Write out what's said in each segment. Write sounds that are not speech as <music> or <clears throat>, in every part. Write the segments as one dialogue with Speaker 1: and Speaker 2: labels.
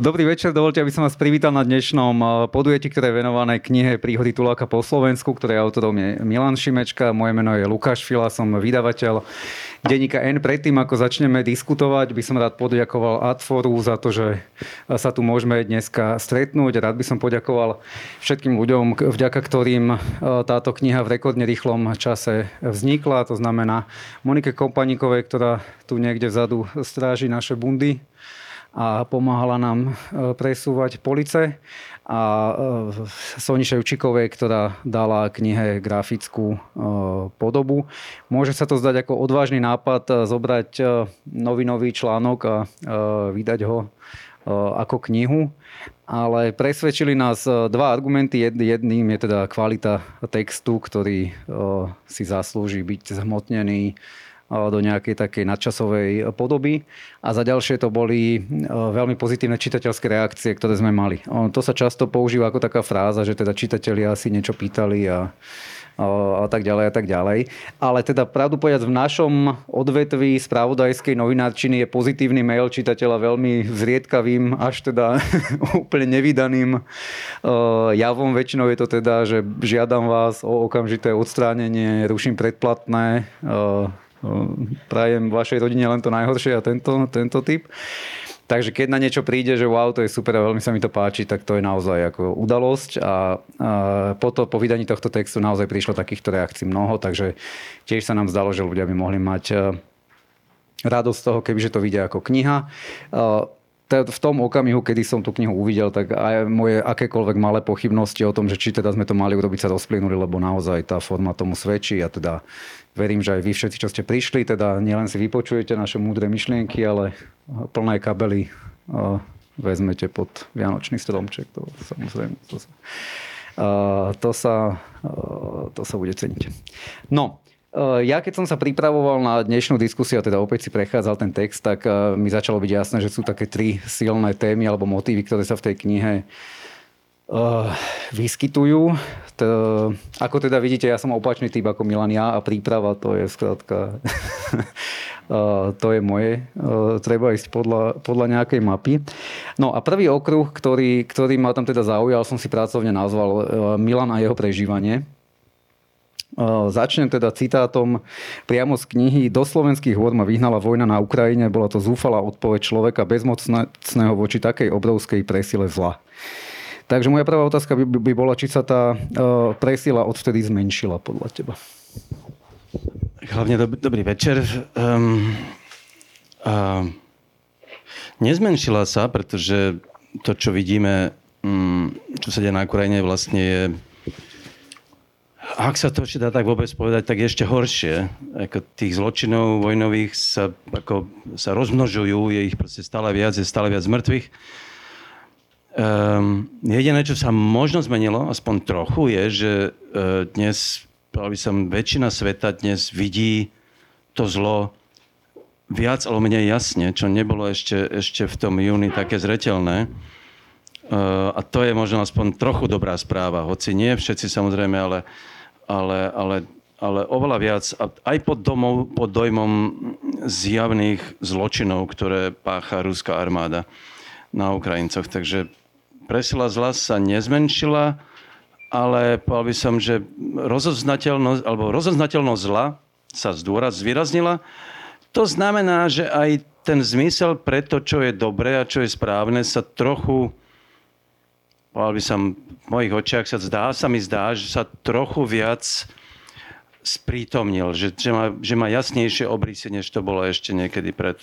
Speaker 1: Dobrý večer, dovolte, aby som vás privítal na dnešnom eh, podujeti, ktoré je venované knihe Príhody Tuláka po Slovensku, ktoré autorom je Milan Šimečka. Moje meno je Lukáš Fila, som vydavateľ denníka N. Predtým, ako začneme diskutovať, by som rád poďakoval Adforu za to, že sa tu môžeme dneska stretnúť. Rád by som poďakoval všetkým ľuďom, vďaka ktorým eh, táto kniha v rekordne rýchlom čase vznikla. To znamená Monike Kompaníkovej, ktorá tu niekde vzadu stráži naše bundy a pomáhala nám e, presúvať police a e, Soni Ševčikovej, ktorá dala knihe grafickú e, podobu. Môže sa to zdať ako odvážny nápad zobrať novinový článok a vydať ho ako knihu, ale presvedčili nás dva argumenty. Jedným je teda kvalita textu, ktorý si zaslúži byť zhmotnený do nejakej takej nadčasovej podoby. A za ďalšie to boli veľmi pozitívne čitateľské reakcie, ktoré sme mali. To sa často používa ako taká fráza, že teda čitatelia si niečo pýtali a a tak ďalej a tak ďalej. Ale teda pravdu povedať, v našom odvetví spravodajskej novinárčiny je pozitívny mail čitateľa veľmi zriedkavým, až teda <laughs> úplne nevydaným javom. Väčšinou je to teda, že žiadam vás o okamžité odstránenie, ruším predplatné, prajem vašej rodine len to najhoršie a tento, tento typ. Takže keď na niečo príde, že wow, to je super a veľmi sa mi to páči, tak to je naozaj ako udalosť a, a po, to, po vydaní tohto textu naozaj prišlo takýchto reakcií mnoho, takže tiež sa nám zdalo, že ľudia by mohli mať e, radosť z toho, kebyže to vidia ako kniha v tom okamihu, kedy som tú knihu uvidel, tak aj moje akékoľvek malé pochybnosti o tom, že či teda sme to mali urobiť, sa rozplynuli, lebo naozaj tá forma tomu svedčí a teda verím, že aj vy všetci, čo ste prišli, teda nielen si vypočujete naše múdre myšlienky, ale plné kabely vezmete pod Vianočný stromček. To samozrejme, to sa, to sa, to sa bude ceniť. No, ja keď som sa pripravoval na dnešnú diskusiu, a teda opäť si prechádzal ten text, tak eh, mi začalo byť jasné, že sú také tri silné témy alebo motívy, ktoré sa v tej knihe uh, vyskytujú. To, ako teda vidíte, ja som opačný typ ako Milania a príprava to je skrátka <laughs> to je moje. Treba ísť podľa, podľa nejakej mapy. No a prvý okruh, ktorý, ktorý ma tam teda zaujal, som si pracovne nazval Milan a jeho prežívanie. Začnem teda citátom priamo z knihy. Do slovenských hôr ma vyhnala vojna na Ukrajine. Bola to zúfalá odpoveď človeka bezmocného voči takej obrovskej presile zla. Takže moja prvá otázka by, by bola, či sa tá presila odvtedy zmenšila podľa teba.
Speaker 2: Hlavne dob- dobrý večer. Um, uh, nezmenšila sa, pretože to, čo vidíme, um, čo sa deje na Ukrajine, vlastne je ak sa to ešte dá tak vôbec povedať, tak ešte horšie. Ako tých zločinov vojnových sa, ako, sa rozmnožujú, je ich proste stále viac, je stále viac mŕtvych. Um, jediné, čo sa možno zmenilo, aspoň trochu, je, že uh, dnes, by som, väčšina sveta dnes vidí to zlo viac alebo menej jasne, čo nebolo ešte, ešte v tom júni také zretelné. Uh, a to je možno aspoň trochu dobrá správa, hoci nie všetci samozrejme, ale ale, ale, ale oveľa viac aj pod, domov, pod dojmom zjavných zločinov, ktoré pácha ruská armáda na Ukrajincoch. Takže presila zla sa nezmenšila, ale povedal by som, že rozoznateľnosť, alebo rozoznateľnosť zla sa zdôraz, zvýraznila. To znamená, že aj ten zmysel pre to, čo je dobré a čo je správne, sa trochu povedal by som, v mojich očiach sa zdá, sa mi zdá, že sa trochu viac sprítomnil, že, že, má, že má jasnejšie obrysy, než to bolo ešte niekedy pred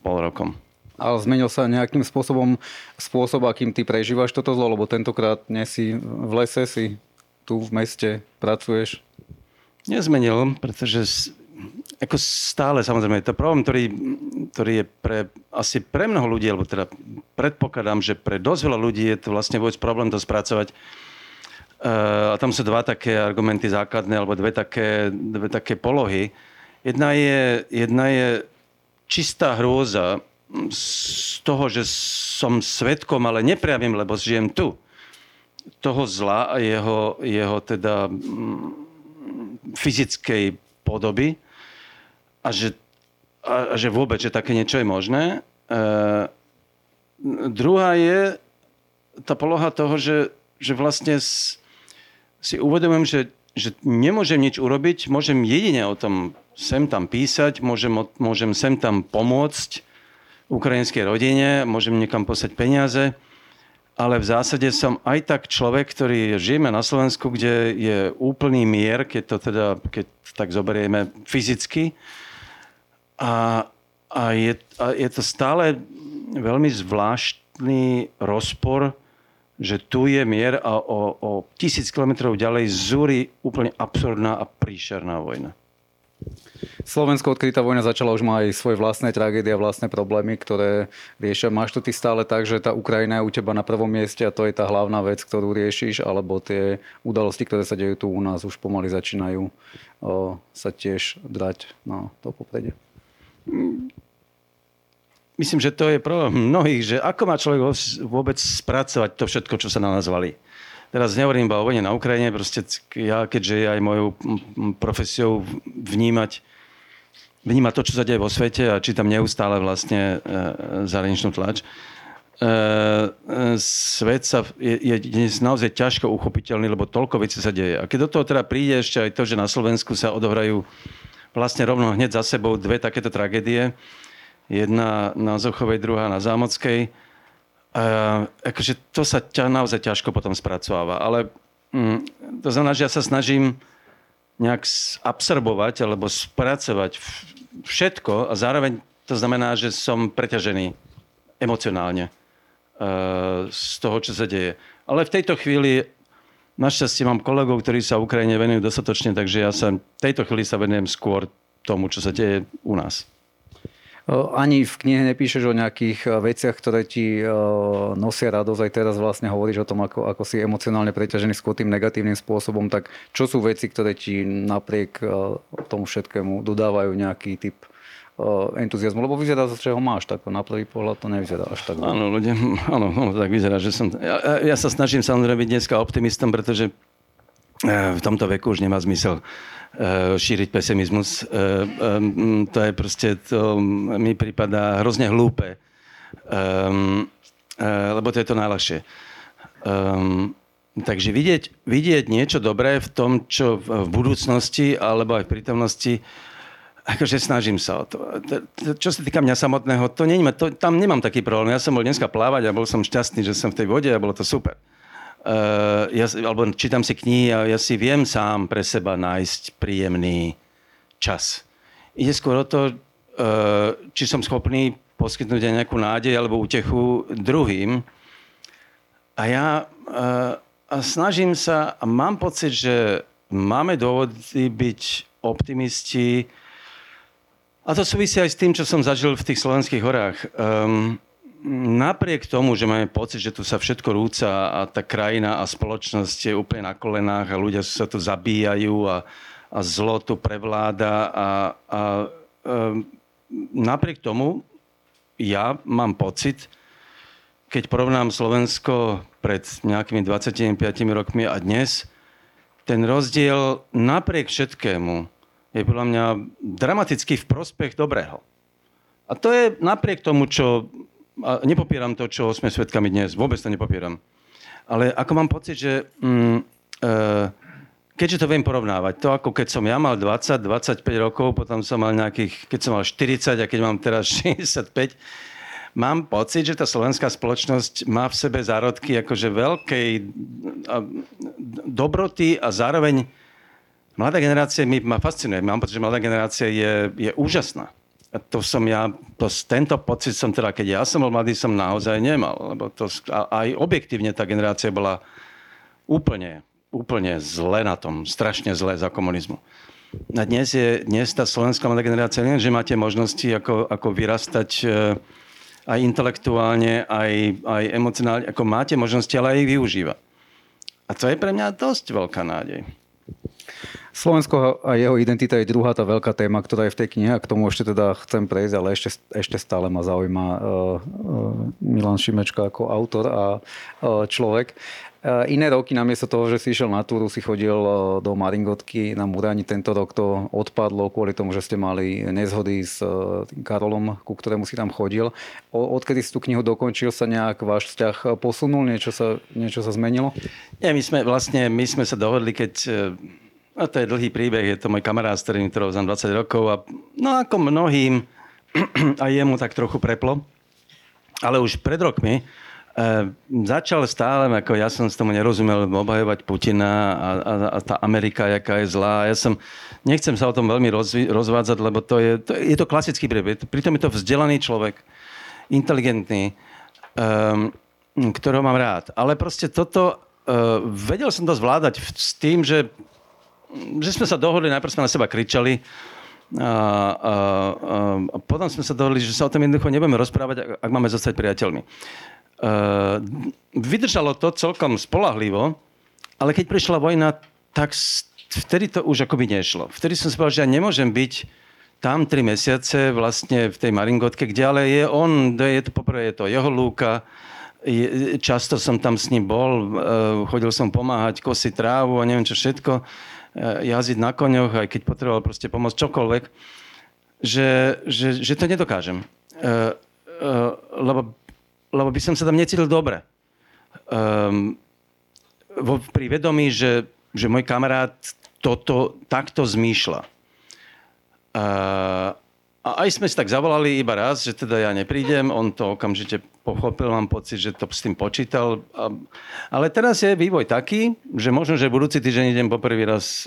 Speaker 2: pol rokom.
Speaker 1: Ale zmenil sa nejakým spôsobom spôsob, akým ty prežívaš toto zlo, lebo tentokrát nie si v lese, si tu v meste, pracuješ?
Speaker 2: Nezmenil, pretože ako stále, samozrejme, to problém, ktorý, ktorý je pre, asi pre mnoho ľudí, alebo teda predpokladám, že pre dosť veľa ľudí je to vlastne vôbec problém to spracovať. Uh, a tam sú dva také argumenty základné, alebo dve také, dve také polohy. Jedna je, jedna je čistá hrôza z toho, že som svetkom, ale nepriavím, lebo žijem tu. Toho zla a jeho, jeho teda mm, fyzickej podoby a že, a, a že vôbec, že také niečo je možné. E, druhá je tá poloha toho, že, že vlastne si uvedomujem, že, že nemôžem nič urobiť, môžem jedine o tom sem tam písať, môžem, môžem sem tam pomôcť ukrajinskej rodine, môžem niekam poslať peniaze, ale v zásade som aj tak človek, ktorý žijeme na Slovensku, kde je úplný mier, keď to teda, keď tak zoberieme fyzicky. A, a, je, a je to stále veľmi zvláštny rozpor, že tu je mier a o, o tisíc kilometrov ďalej zúri úplne absurdná a príšerná vojna.
Speaker 1: Slovensko, odkedy tá vojna začala, už má aj svoje vlastné tragédie a vlastné problémy, ktoré riešia. Máš to ty stále tak, že tá Ukrajina je u teba na prvom mieste a to je tá hlavná vec, ktorú riešiš, alebo tie udalosti, ktoré sa dejú tu u nás, už pomaly začínajú o, sa tiež drať na to popredie?
Speaker 2: Myslím, že to je problém mnohých, že ako má človek vôbec spracovať to všetko, čo sa na nás valí. Teraz nehovorím iba o vojne na Ukrajine, proste ja, keďže aj mojou profesiou vnímať, vnímať to, čo sa deje vo svete a čítam neustále vlastne e, zahraničnú tlač, e, e, svet sa, je, je dnes naozaj ťažko uchopiteľný, lebo toľko vecí sa deje. A keď do toho teda príde ešte aj to, že na Slovensku sa odohrajú vlastne rovno hneď za sebou dve takéto tragédie, jedna na Zochovej, druhá na Zámockej, Uh, akože to sa ťa naozaj ťažko potom spracováva, ale mm, to znamená, že ja sa snažím nejak absorbovať alebo spracovať všetko a zároveň to znamená, že som preťažený emocionálne uh, z toho, čo sa deje. Ale v tejto chvíli našťastie mám kolegov, ktorí sa Ukrajine venujú dostatočne, takže ja sa tejto chvíli sa venujem skôr tomu, čo sa deje u nás.
Speaker 1: Ani v knihe nepíšeš o nejakých veciach, ktoré ti nosia radosť. Aj teraz vlastne hovoríš o tom, ako, ako si emocionálne preťažený skôr tým negatívnym spôsobom. Tak čo sú veci, ktoré ti napriek tomu všetkému dodávajú nejaký typ entuziasmu, lebo vyzerá, že ho máš, tak na prvý pohľad to nevyzerá až tak.
Speaker 2: Áno, ľudia, áno, tak vyzerá, že som... Ja, ja sa snažím samozrejme byť dneska optimistom, pretože v tomto veku už nemá zmysel Eh, šíriť pesimizmus. Eh, to je proste, to mi prípada hrozne hlúpe. Lebo to je to najľahšie. Takže vidieť, vidieť niečo dobré v tom, čo v budúcnosti alebo aj v prítomnosti, akože snažím sa o to. Čo sa týka mňa samotného, to nie, to, tam nemám taký problém. Ja som bol dneska plávať a bol som šťastný, že som v tej vode a bolo to super uh, ja, alebo čítam si knihy a ja si viem sám pre seba nájsť príjemný čas. Ide skôr o to, uh, či som schopný poskytnúť aj nejakú nádej alebo útechu druhým. A ja uh, a snažím sa a mám pocit, že máme dôvody byť optimisti. A to súvisí aj s tým, čo som zažil v tých slovenských horách. Um, napriek tomu, že máme pocit, že tu sa všetko rúca a tá krajina a spoločnosť je úplne na kolenách a ľudia sa tu zabíjajú a, a zlo tu prevláda a, a, a napriek tomu ja mám pocit, keď porovnám Slovensko pred nejakými 25 rokmi a dnes, ten rozdiel napriek všetkému je podľa mňa dramaticky v prospech dobrého. A to je napriek tomu, čo a nepopieram to, čo sme svedkami dnes. Vôbec to nepopieram. Ale ako mám pocit, že mm, e, keďže to viem porovnávať, to ako keď som ja mal 20-25 rokov, potom som mal nejakých, keď som mal 40 a keď mám teraz <laughs> 65, mám pocit, že tá slovenská spoločnosť má v sebe zárodky akože veľkej dobroty a zároveň mladá generácia mi ma fascinuje. Mám pocit, že mladá generácia je, je úžasná to som ja, to, tento pocit som teda, keď ja som bol mladý, som naozaj nemal. Lebo to, aj objektívne tá generácia bola úplne, úplne zle na tom. Strašne zle za komunizmu. A dnes je dnes tá slovenská mladá generácia, nie, že máte možnosti ako, ako vyrastať e, aj intelektuálne, aj, aj emocionálne, ako máte možnosti, ale aj ich využíva. A to je pre mňa dosť veľká nádej.
Speaker 1: Slovensko a jeho identita je druhá tá veľká téma, ktorá je v tej knihe a k tomu ešte teda chcem prejsť, ale ešte, ešte stále ma zaujíma uh, uh, Milan Šimečka ako autor a uh, človek. Iné roky namiesto toho, že si išiel na túru, si chodil do Maringotky na Murani. Tento rok to odpadlo kvôli tomu, že ste mali nezhody s Karolom, ku ktorému si tam chodil. Odkedy si tú knihu dokončil, sa nejak váš vzťah posunul? Niečo sa, niečo sa zmenilo?
Speaker 2: Nie, my sme vlastne my sme sa dohodli, keď a to je dlhý príbeh, je to môj kamarát, s ktorým znam 20 rokov a no ako mnohým <clears throat> a jemu tak trochu preplo. Ale už pred rokmi Uh, začal stále, ako ja som s tomu nerozumel, obhajovať Putina a, a, a tá Amerika, jaká je zlá. Ja som, nechcem sa o tom veľmi rozvi, rozvádzať, lebo to je, to, je to klasický príbeh. Pritom je to vzdelaný človek, inteligentný, um, ktorého mám rád. Ale proste toto, uh, vedel som to zvládať s tým, že, že sme sa dohodli, najprv sme na seba kričali, a, a, a, a potom sme sa dohodli, že sa o tom jednoducho nebudeme rozprávať, ak, ak máme zostať priateľmi. Uh, vydržalo to celkom spolahlivo, ale keď prišla vojna, tak vtedy to už akoby nešlo. Vtedy som si povedal, že ja nemôžem byť tam tri mesiace vlastne v tej Maringotke, kde ale je on, je to poprvé je to jeho lúka, je, často som tam s ním bol, uh, chodil som pomáhať, kosiť trávu a neviem čo všetko, jazdiť na koňoch, aj keď potreboval proste pomôcť čokoľvek, že, že, že to nedokážem. Uh, uh, lebo lebo by som sa tam necítil dobre. Vo, pri vedomí, že, že môj kamarát toto takto zmýšľa. A aj sme si tak zavolali iba raz, že teda ja neprídem, on to okamžite pochopil, mám pocit, že to s tým počítal. Ale teraz je vývoj taký, že možno, že budúci týždeň idem poprvý raz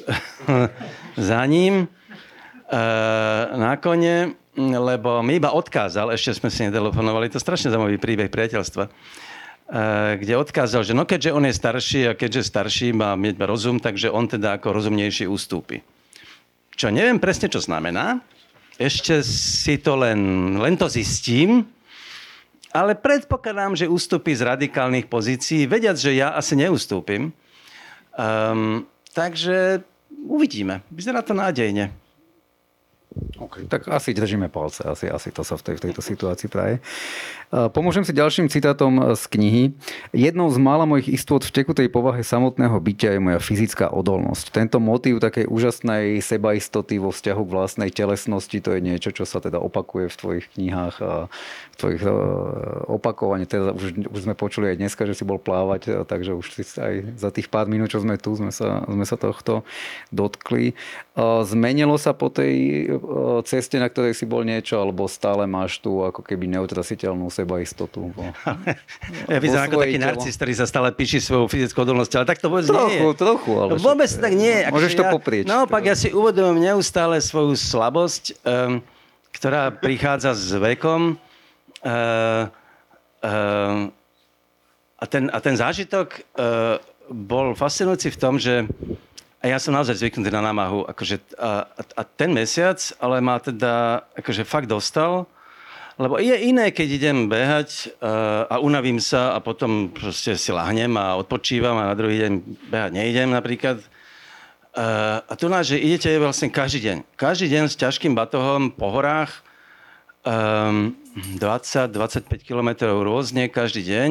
Speaker 2: <laughs> za ním uh, na kone lebo mi iba odkázal, ešte sme si netelefonovali, to je strašne zaujímavý príbeh priateľstva, eh, kde odkázal, že no keďže on je starší a keďže starší má rozum, takže on teda ako rozumnejší ústúpi. Čo neviem presne, čo znamená. Ešte si to len, len to zistím, ale predpokladám, že ústupí z radikálnych pozícií, vediac, že ja asi neustúpim. Um, takže uvidíme. Vyzerá to nádejne.
Speaker 1: Okay, tak asi držíme palce, asi, asi to sa v, tej, v tejto situácii praje. Pomôžem si ďalším citátom z knihy. Jednou z mála mojich istôt v tekutej povahe samotného bytia je moja fyzická odolnosť. Tento motív takej úžasnej sebaistoty vo vzťahu k vlastnej telesnosti, to je niečo, čo sa teda opakuje v tvojich knihách a v tvojich opakovaní. Teda už, už sme počuli aj dneska, že si bol plávať, takže už si aj za tých pár minút, čo sme tu, sme sa, sme sa tohto dotkli. Zmenilo sa po tej ceste, na ktorej si bol niečo, alebo stále máš tu ako keby neutrasiteľnú sebaistotu? <laughs>
Speaker 2: ja vyzerám ako taký narcis, ktorý sa stále píši svoju fyzickú odolnosť, ale tak to vôbec
Speaker 1: trochu,
Speaker 2: nie je.
Speaker 1: Trochu, ale
Speaker 2: no, vôbec tak nie.
Speaker 1: Môžeš
Speaker 2: to
Speaker 1: ja, poprieť.
Speaker 2: No, pak ja si uvedomujem neustále svoju slabosť, um, ktorá prichádza s vekom. Uh, uh, a, ten, a ten zážitok uh, bol fascinujúci v tom, že a ja som naozaj zvyknutý na námahu. Akože, a, a ten mesiac ale ma teda akože fakt dostal, lebo je iné, keď idem behať uh, a unavím sa a potom proste si lahnem a odpočívam a na druhý deň behať neidem napríklad. Uh, a tu náš, že idete vlastne každý deň. Každý deň s ťažkým batohom po horách, um, 20-25 km rôzne každý deň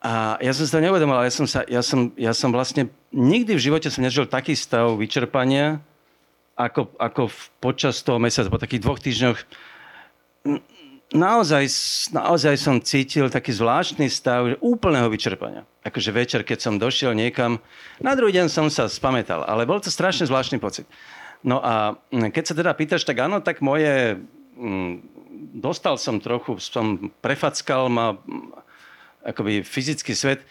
Speaker 2: a ja som si to neuvedomoval, ja som, sa, ja, som, ja som vlastne nikdy v živote som nežil taký stav vyčerpania, ako, ako v, počas toho mesiaca, po takých dvoch týždňoch. Naozaj, naozaj som cítil taký zvláštny stav úplného vyčerpania. Akože večer, keď som došiel niekam, na druhý deň som sa spamätal, ale bol to strašne zvláštny pocit. No a keď sa teda pýtaš, tak áno, tak moje... Dostal som trochu, som prefackal ma akoby fyzický svet.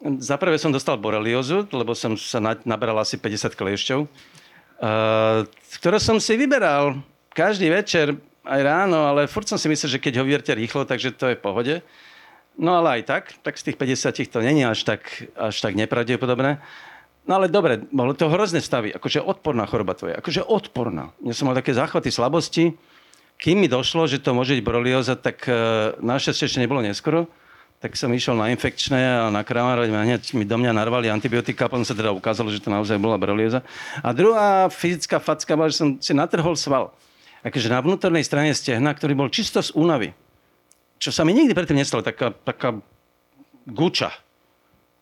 Speaker 2: Za som dostal boreliozu, lebo som sa nabral asi 50 kliešťov, ktoré som si vyberal každý večer, aj ráno, ale furt som si myslel, že keď ho vyverte rýchlo, takže to je v pohode. No ale aj tak, tak z tých 50 to není až tak, až tak nepravdepodobné. No ale dobre, bolo to hrozné stavy, akože odporná choroba tvoja, akože odporná. Ja som mal také záchvaty slabosti, kým mi došlo, že to môže byť borelioza, tak uh, našťastie ešte nebolo neskoro tak som išiel na infekčné a na kramárovať hneď mi do mňa narvali antibiotika, potom sa teda ukázalo, že to naozaj bola brolieza. A druhá fyzická facka bola, že som si natrhol sval. Akože na vnútornej strane stehna, ktorý bol čisto z únavy. Čo sa mi nikdy predtým nestalo, taká, taká guča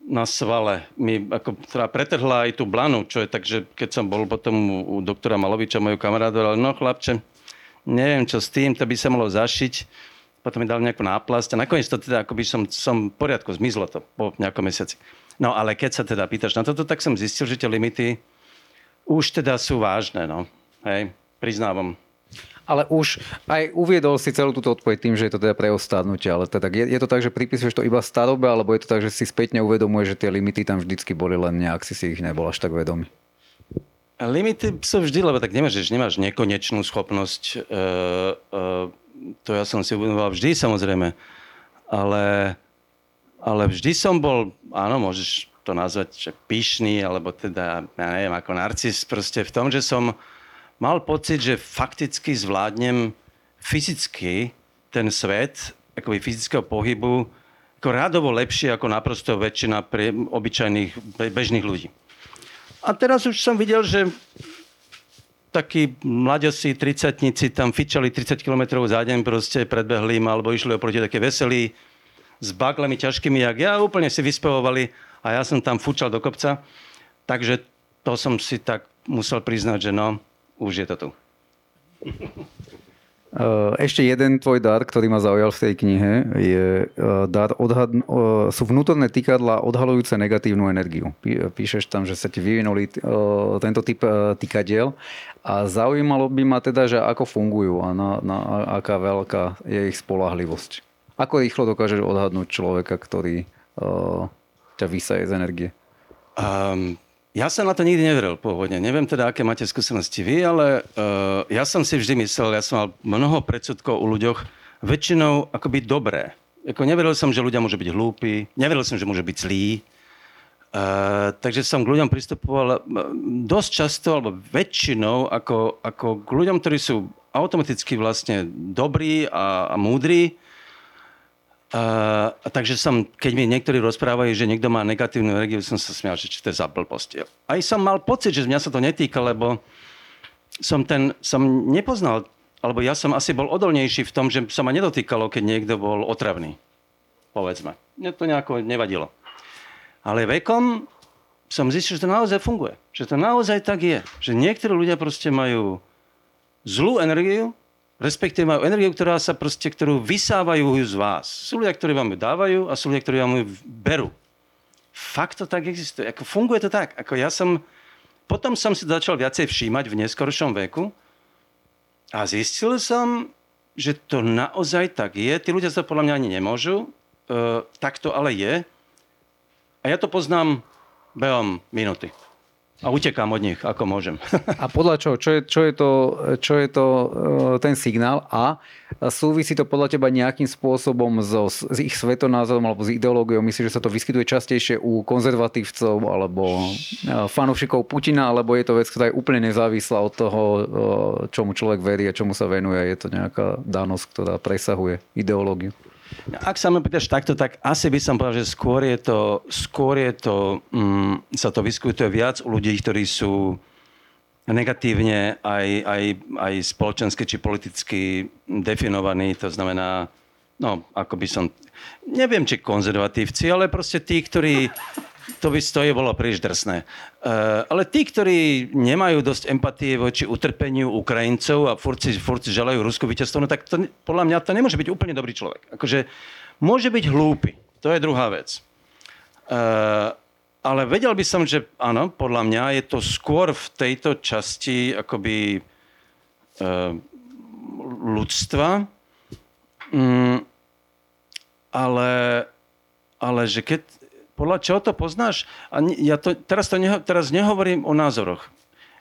Speaker 2: na svale mi ako, teda pretrhla aj tú blanu, čo je tak, že keď som bol potom u doktora Maloviča, mojho kamaráda, ale no chlapče, neviem čo s tým, to by sa malo zašiť potom mi dal nejakú náplasť a nakoniec to teda akoby som, som v poriadku, zmizlo to po nejakom mesiaci. No ale keď sa teda pýtaš na toto, tak som zistil, že tie limity už teda sú vážne, no. Hej, priznávam.
Speaker 1: Ale už aj uviedol si celú túto odpoveď tým, že je to teda pre ostádnutie, ale teda je, je to tak, že pripisuješ to iba starobe, alebo je to tak, že si spätne uvedomuje, že tie limity tam vždycky boli, len nejak si si ich nebol až tak vedomý?
Speaker 2: Limity sú vždy, lebo tak nemáš, nemáš nekonečnú schopnosť uh, uh, to ja som si uvedomoval vždy samozrejme, ale, ale vždy som bol, áno, môžeš to nazvať, že pyšný, alebo teda, ja neviem, ako narcis, proste v tom, že som mal pocit, že fakticky zvládnem fyzicky ten svet, akoby fyzického pohybu, ako rádovo lepšie ako naprosto väčšina pre obyčajných, bežných ľudí. A teraz už som videl, že takí mladosi, tricatníci tam fičali 30 km za deň, proste predbehli ma, alebo išli oproti také veselí, s baglami ťažkými, jak ja, úplne si vyspevovali a ja som tam fučal do kopca. Takže to som si tak musel priznať, že no, už je to tu. <laughs>
Speaker 1: Eh, ešte jeden tvoj dar, ktorý ma zaujal v tej knihe, je eh, dar odhad... Eh, sú vnútorné týkadla odhalujúce negatívnu energiu. Píšeš tam, že sa ti vyvinuli tento typ týkadiel a zaujímalo by ma teda, že ako fungujú a na, na aká veľká je ich spolahlivosť. Ako rýchlo dokážeš odhadnúť človeka, ktorý ťa vysaje z energie?
Speaker 2: Um, ja som na to nikdy neveril pôvodne. Neviem teda, aké máte skúsenosti vy, ale uh, ja som si vždy myslel, ja som mal mnoho predsudkov u ľuďoch, väčšinou akoby dobré. Ako neveril som, že ľudia môžu byť hlúpi, neveril som, že môžu byť zlí. Uh, takže som k ľuďom pristupoval dosť často, alebo väčšinou, ako, ako k ľuďom, ktorí sú automaticky vlastne dobrí a, a múdri Takže som, keď mi niektorí rozprávajú, že niekto má negatívnu energiu, som sa smial, že čo to je za blbosť. Aj som mal pocit, že mňa sa to netýka, lebo som, ten, som nepoznal, alebo ja som asi bol odolnejší v tom, že sa ma nedotýkalo, keď niekto bol otravný. Povedzme. Mne to nejako nevadilo. Ale vekom som zistil, že to naozaj funguje. Že to naozaj tak je. Že niektorí ľudia proste majú zlú energiu, respektíve majú energiu, ktorá sa proste, ktorú vysávajú z vás. Sú ľudia, ktorí vám ju dávajú a sú ľudia, ktorí vám ju berú. Fakt to tak existuje. Ako funguje to tak. Ako ja som, potom som si začal viacej všímať v neskoršom veku a zistil som, že to naozaj tak je. Tí ľudia sa podľa mňa ani nemôžu. E, tak to ale je. A ja to poznám behom minúty a utekám od nich, ako môžem.
Speaker 1: A podľa čoho? Čo je, čo je, to, čo je to e, ten signál? A súvisí to podľa teba nejakým spôsobom so, s ich svetonázorom alebo s ideológiou? Myslíš, že sa to vyskytuje častejšie u konzervatívcov alebo e, fanúšikov Putina, alebo je to vec, ktorá je úplne nezávislá od toho, e, čomu človek verí a čomu sa venuje? Je to nejaká danosť, ktorá presahuje ideológiu?
Speaker 2: Ak sa ma pýtaš takto, tak asi by som povedal, že skôr je to, skôr je to mm, sa to vyskytuje viac u ľudí, ktorí sú negatívne aj, aj, aj spoločensky či politicky definovaní. To znamená, no, ako by som... Neviem, či konzervatívci, ale proste tí, ktorí to by to je bolo príliš drsné. Uh, ale tí, ktorí nemajú dosť empatie voči utrpeniu Ukrajincov a furt si, furt si želajú Rusku víťazstvo, no tak to, podľa mňa to nemôže byť úplne dobrý človek. Akože môže byť hlúpy, to je druhá vec. Uh, ale vedel by som, že áno, podľa mňa je to skôr v tejto časti akoby uh, ľudstva, mm, ale, ale že keď, podľa čoho to poznáš? A ja to, teraz, to neho, teraz nehovorím o názoroch.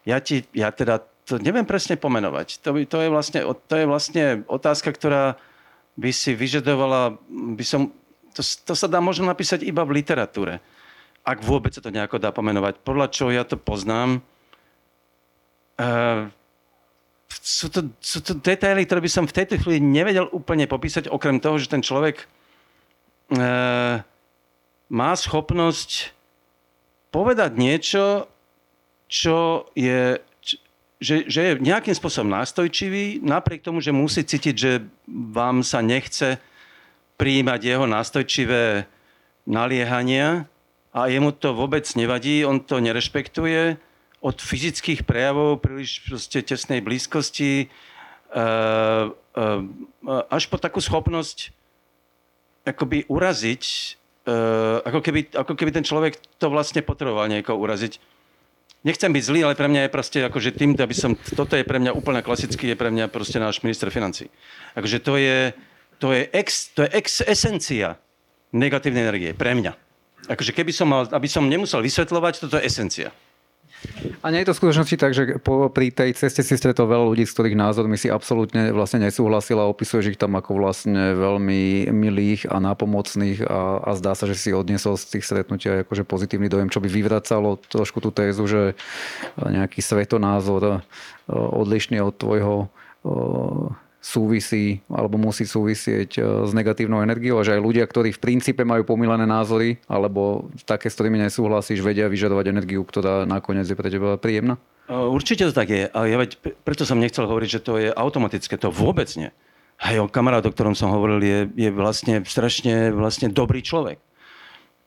Speaker 2: Ja, ti, ja teda to neviem presne pomenovať. To, to, je vlastne, to je vlastne otázka, ktorá by si vyžadovala, by som, to, to sa dá možno napísať iba v literatúre. Ak vôbec sa to nejako dá pomenovať. Podľa čoho ja to poznám, uh, sú to, sú to detaily, ktoré by som v tejto chvíli nevedel úplne popísať, okrem toho, že ten človek má schopnosť povedať niečo, čo je, že, že je nejakým spôsobom nástojčivý, napriek tomu, že musí cítiť, že vám sa nechce prijímať jeho nástojčivé naliehania a jemu to vôbec nevadí, on to nerešpektuje. Od fyzických prejavov príliš proste tesnej blízkosti uh, uh, až po takú schopnosť akoby uraziť, uh, ako, keby, ako keby ten človek to vlastne potreboval niekoho uraziť. Nechcem byť zlý, ale pre mňa je proste, akože tým, aby som, toto je pre mňa úplne klasický, je pre mňa proste náš minister financí. Akože to je, to je, ex, to je ex esencia negatívnej energie, pre mňa. Akože keby som mal, aby som nemusel vysvetľovať, toto je esencia.
Speaker 1: A nie je to v skutočnosti tak, že po, pri tej ceste si stretol veľa ľudí, s ktorých názormi si absolútne vlastne nesúhlasil a opisuješ ich tam ako vlastne veľmi milých a nápomocných a, a zdá sa, že si odniesol z tých stretnutia akože pozitívny dojem, čo by vyvracalo trošku tú tézu, že nejaký svetonázor odlišný od tvojho súvisí alebo musí súvisieť e, s negatívnou energiou a že aj ľudia, ktorí v princípe majú pomilené názory alebo také, s ktorými nesúhlasíš, vedia vyžadovať energiu, ktorá nakoniec je pre teba príjemná?
Speaker 2: E, určite to tak je. A ja veď, preto som nechcel hovoriť, že to je automatické. To vôbec nie. Hej, o kamarát, o ktorom som hovoril, je, je vlastne strašne vlastne dobrý človek.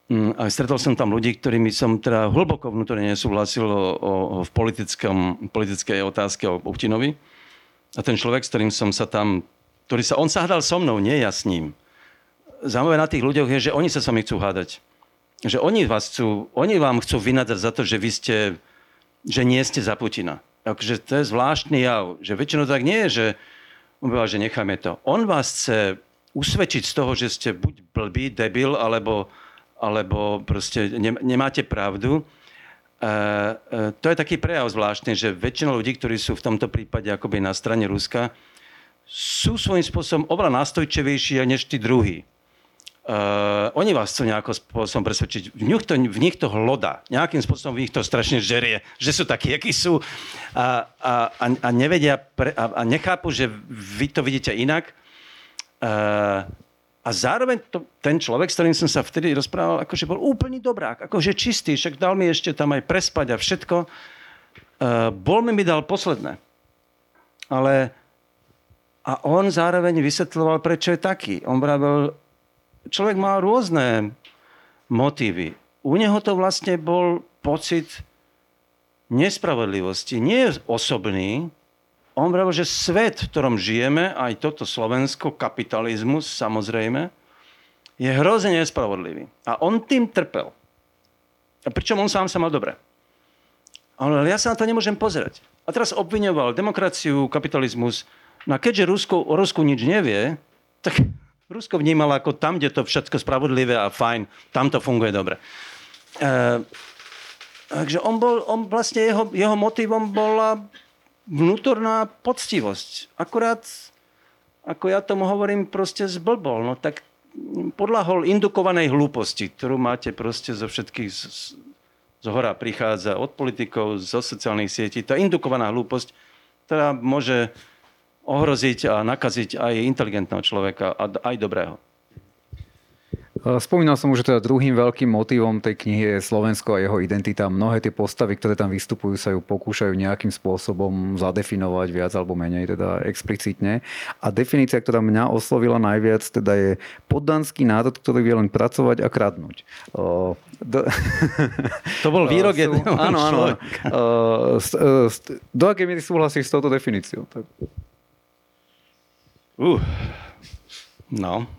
Speaker 2: Mm, a stretol som tam ľudí, ktorými som teda hlboko vnútorne nesúhlasil o, o, o v politickom, politickej otázke o Putinovi. A ten človek, s ktorým som sa tam, ktorý sa, on sa hádal so mnou, nie ja s ním. Zaujímavé na tých ľuďoch je, že oni sa s vami chcú hádať. Že oni, vás chcú, oni vám chcú vynadať za to, že vy ste, že nie ste za Putina. Takže to je zvláštny jav. Že väčšinou tak nie je, že že necháme to. On vás chce usvedčiť z toho, že ste buď blbý, debil, alebo, alebo proste nemáte pravdu to je taký prejav zvláštny, že väčšina ľudí, ktorí sú v tomto prípade akoby na strane Ruska, sú svojím spôsobom oveľa nástojčevejší než tí druhí. Uh, oni vás chcú nejakým spôsobom presvedčiť. V nich, to, v nich to hloda. Nejakým spôsobom v nich to strašne žerie, že sú takí, akí sú a, a, a, nevedia pre, a, a nechápu, že vy to vidíte inak. Uh, a zároveň to, ten človek, s ktorým som sa vtedy rozprával, akože bol úplný dobrák, akože čistý, však dal mi ešte tam aj prespať a všetko. Uh, bol mi mi dal posledné. Ale a on zároveň vysvetľoval, prečo je taký. On vravel, človek má rôzne motívy. U neho to vlastne bol pocit nespravodlivosti. Nie je osobný, on vravel, že svet, v ktorom žijeme, aj toto Slovensko, kapitalizmus samozrejme, je hrozne nespravodlivý. A on tým trpel. A pričom on sám sa mal dobre. Ale ja sa na to nemôžem pozerať. A teraz obviňoval demokraciu, kapitalizmus. No a keďže Rusko, o Rusku nič nevie, tak <laughs> Rusko vnímalo ako tam, kde to všetko spravodlivé a fajn, tam to funguje dobre. E, takže on bol, on vlastne jeho, jeho motivom bola vnútorná poctivosť. Akurát, ako ja tomu hovorím, proste zblbol. No tak podľahol indukovanej hlúposti, ktorú máte proste zo všetkých z, z hora prichádza od politikov, zo sociálnych sietí. Tá indukovaná hlúposť, ktorá môže ohroziť a nakaziť aj inteligentného človeka a aj dobrého.
Speaker 1: Spomínal som už, že teda druhým veľkým motivom tej knihy je Slovensko a jeho identita. Mnohé tie postavy, ktoré tam vystupujú, sa ju pokúšajú nejakým spôsobom zadefinovať viac alebo menej, teda explicitne. A definícia, ktorá mňa oslovila najviac, teda je poddanský národ, ktorý vie len pracovať a kradnúť.
Speaker 2: Do... <laughs> To bol výrok jedného Áno, áno.
Speaker 1: Do akej miery súhlasíš s touto definíciou?
Speaker 2: Uh, no,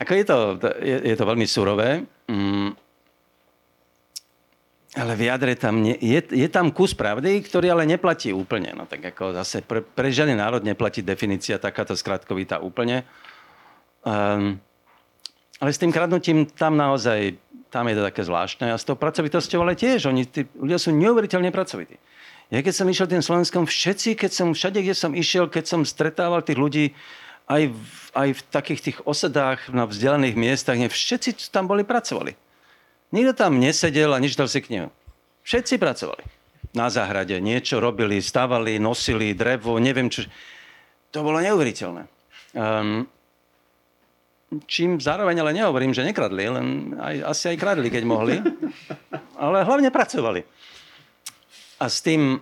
Speaker 2: ako je to, je, je to veľmi surové, mm, ale v jadre tam nie, je, je tam kus pravdy, ktorý ale neplatí úplne. No tak ako zase pre, pre žiadny národ neplatí definícia takáto skratkovitá úplne. Um, ale s tým kradnutím tam naozaj, tam je to také zvláštne. A s tou pracovitosťou ale tiež. Oni, tí ľudia sú neuveriteľne pracovití. Ja keď som išiel tým Slovenskom, všetci, keď som, všade, kde som išiel, keď som stretával tých ľudí, aj v, aj v takých tých osadách na vzdialených miestach, ne, všetci tam boli, pracovali. Nikto tam nesedel a nič dal si k nemu. Všetci pracovali. Na záhrade niečo robili, stavali, nosili drevo, neviem čo. To bolo neuveriteľné. Um, čím zároveň ale nehovorím, že nekradli, len aj, asi aj kradli, keď mohli. Ale hlavne pracovali. A s tým...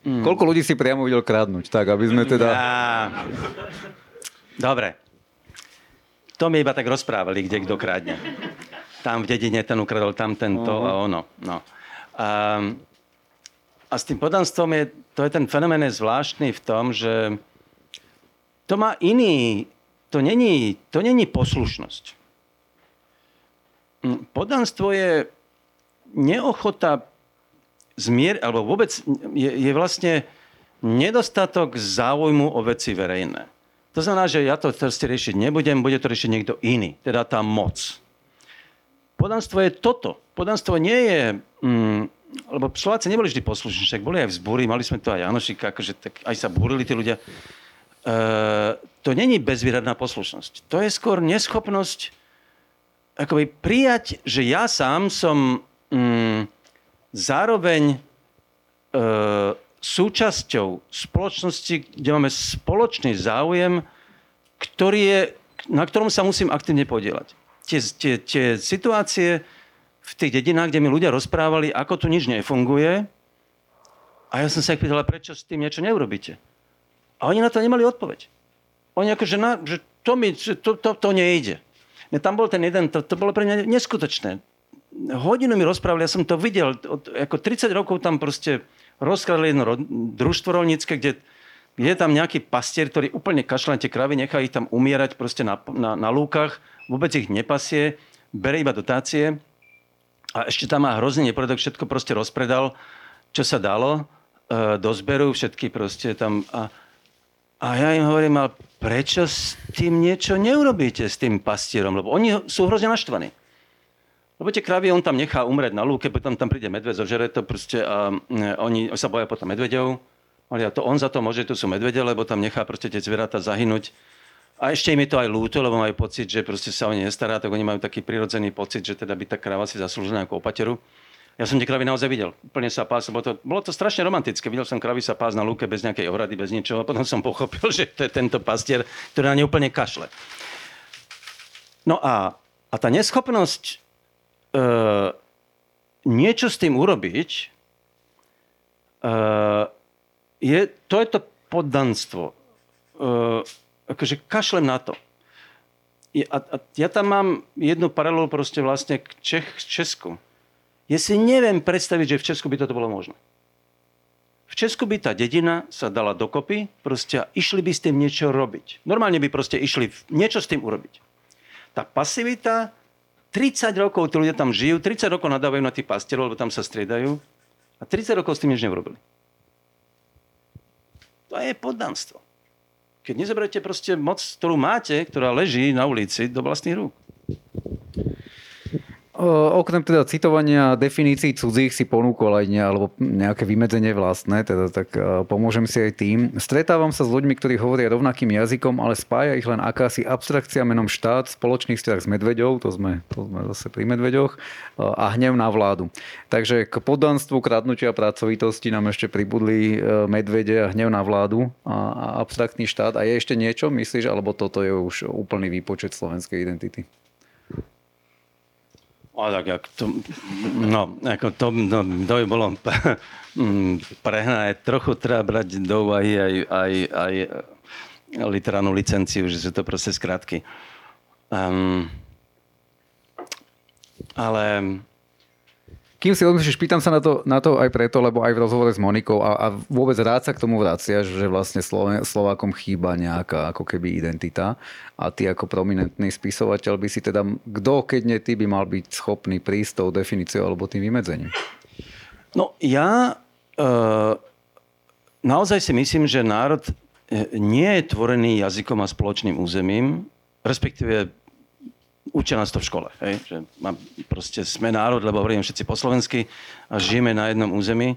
Speaker 1: Mm. Koľko ľudí si priamo videl kradnúť? Tak, aby sme teda... Ja...
Speaker 2: Dobre. To mi iba tak rozprávali, kde kto kradne. Tam v dedine ten ukradol, tam tento uh-huh. a ono. No. A, a s tým podanstvom je, to je ten fenomén je zvláštny v tom, že to má iný to není, to není poslušnosť. Mm, podanstvo je neochota zmier, alebo vôbec je, je vlastne nedostatok záujmu o veci verejné. To znamená, že ja to proste riešiť nebudem, bude to riešiť niekto iný, teda tá moc. Podanstvo je toto. Podanstvo nie je... Mm, lebo Slováci neboli vždy poslušní, však boli aj v zbúri, mali sme to aj Janošika, akože tak aj sa búrili tí ľudia. E, to není bezvýradná poslušnosť. To je skôr neschopnosť akoby prijať, že ja sám som mm, zároveň e, súčasťou spoločnosti, kde máme spoločný záujem, ktorý je, na ktorom sa musím aktívne podielať. Tie, tie, tie situácie v tých dedinách, kde mi ľudia rozprávali, ako tu nič nefunguje, a ja som sa ich pýtal, prečo s tým niečo neurobíte? A oni na to nemali odpoveď. Oni akože, na, že to, mi, to, to, to nejde. Ne, tam bol ten jeden, to, to bolo pre mňa neskutočné. Hodinu mi rozprávali, ja som to videl, od, ako 30 rokov tam proste rozkladli jedno družstvo rolnícke, kde je tam nejaký pastier, ktorý úplne kašľa tie kravy, nechá ich tam umierať proste na, na, na lúkach, vôbec ich nepasie, bere iba dotácie a ešte tam má hrozný neporiadok, všetko proste rozpredal, čo sa dalo e, do zberu, všetky proste tam... A, a ja im hovorím, ale prečo s tým niečo neurobíte s tým pastierom? Lebo oni sú hrozne naštvaní. Lebo tie kravy on tam nechá umrieť na lúke, potom tam príde medved, zožere to proste a e, oni sa boja potom medvedov. Ale to on za to môže, tu sú medvede, lebo tam nechá proste tie zvieratá zahynúť. A ešte im je to aj ľúto, lebo majú pocit, že proste sa o ne nestará, tak oni majú taký prirodzený pocit, že teda by tá kráva si zaslúžila ako opateru. Ja som tie kravy naozaj videl. Úplne sa pás, bolo to, bolo to strašne romantické. Videl som kravy sa pás na lúke bez nejakej ohrady, bez ničoho. A potom som pochopil, že to je tento pastier, ktorý na ne úplne kašle. No a, a tá neschopnosť e, niečo s tým urobiť, e, je, to je to poddanstvo. E, akože kašlem na to. A, a ja tam mám jednu paralelu proste vlastne k Čech, Česku ja si neviem predstaviť, že v Česku by toto bolo možné. V Česku by tá dedina sa dala dokopy proste išli by s tým niečo robiť. Normálne by proste išli niečo s tým urobiť. Tá pasivita, 30 rokov tí ľudia tam žijú, 30 rokov nadávajú na tých pastierov, lebo tam sa striedajú a 30 rokov s tým nič neurobili. To je poddanstvo. Keď nezoberiete proste moc, ktorú máte, ktorá leží na ulici, do vlastných rúk.
Speaker 1: Okrem teda citovania definícií cudzích si ponúkol aj ne, alebo nejaké vymedzenie vlastné, teda tak pomôžem si aj tým. Stretávam sa s ľuďmi, ktorí hovoria rovnakým jazykom, ale spája ich len akási abstrakcia menom štát, spoločný vzťah s medveďou, to sme, to sme zase pri medveďoch, a hnev na vládu. Takže k poddanstvu, kradnutia a pracovitosti nám ešte pribudli e, medvede a hnev na vládu a abstraktný štát. A je ešte niečo, myslíš, alebo toto je už úplný výpočet slovenskej identity?
Speaker 2: A tak, jak to, no, ako to, no, to by bolo prehnané. Trochu treba brať do úvahy aj, aj, aj literárnu licenciu, že sú to proste skratky. Um, ale
Speaker 1: kým si odmyslíš, pýtam sa na to, na to aj preto, lebo aj v rozhovore s Monikou a, a vôbec rád sa k tomu vraciaš, že vlastne Slovákom chýba nejaká ako keby identita a ty ako prominentný spisovateľ by si teda, kto keď nie ty by mal byť schopný prísť tou definíciou alebo tým vymedzením?
Speaker 2: No ja e, naozaj si myslím, že národ e, nie je tvorený jazykom a spoločným územím, respektíve učia nás to v škole. Hej? Že mám, proste sme národ, lebo hovoríme všetci po slovensky a žijeme na jednom území.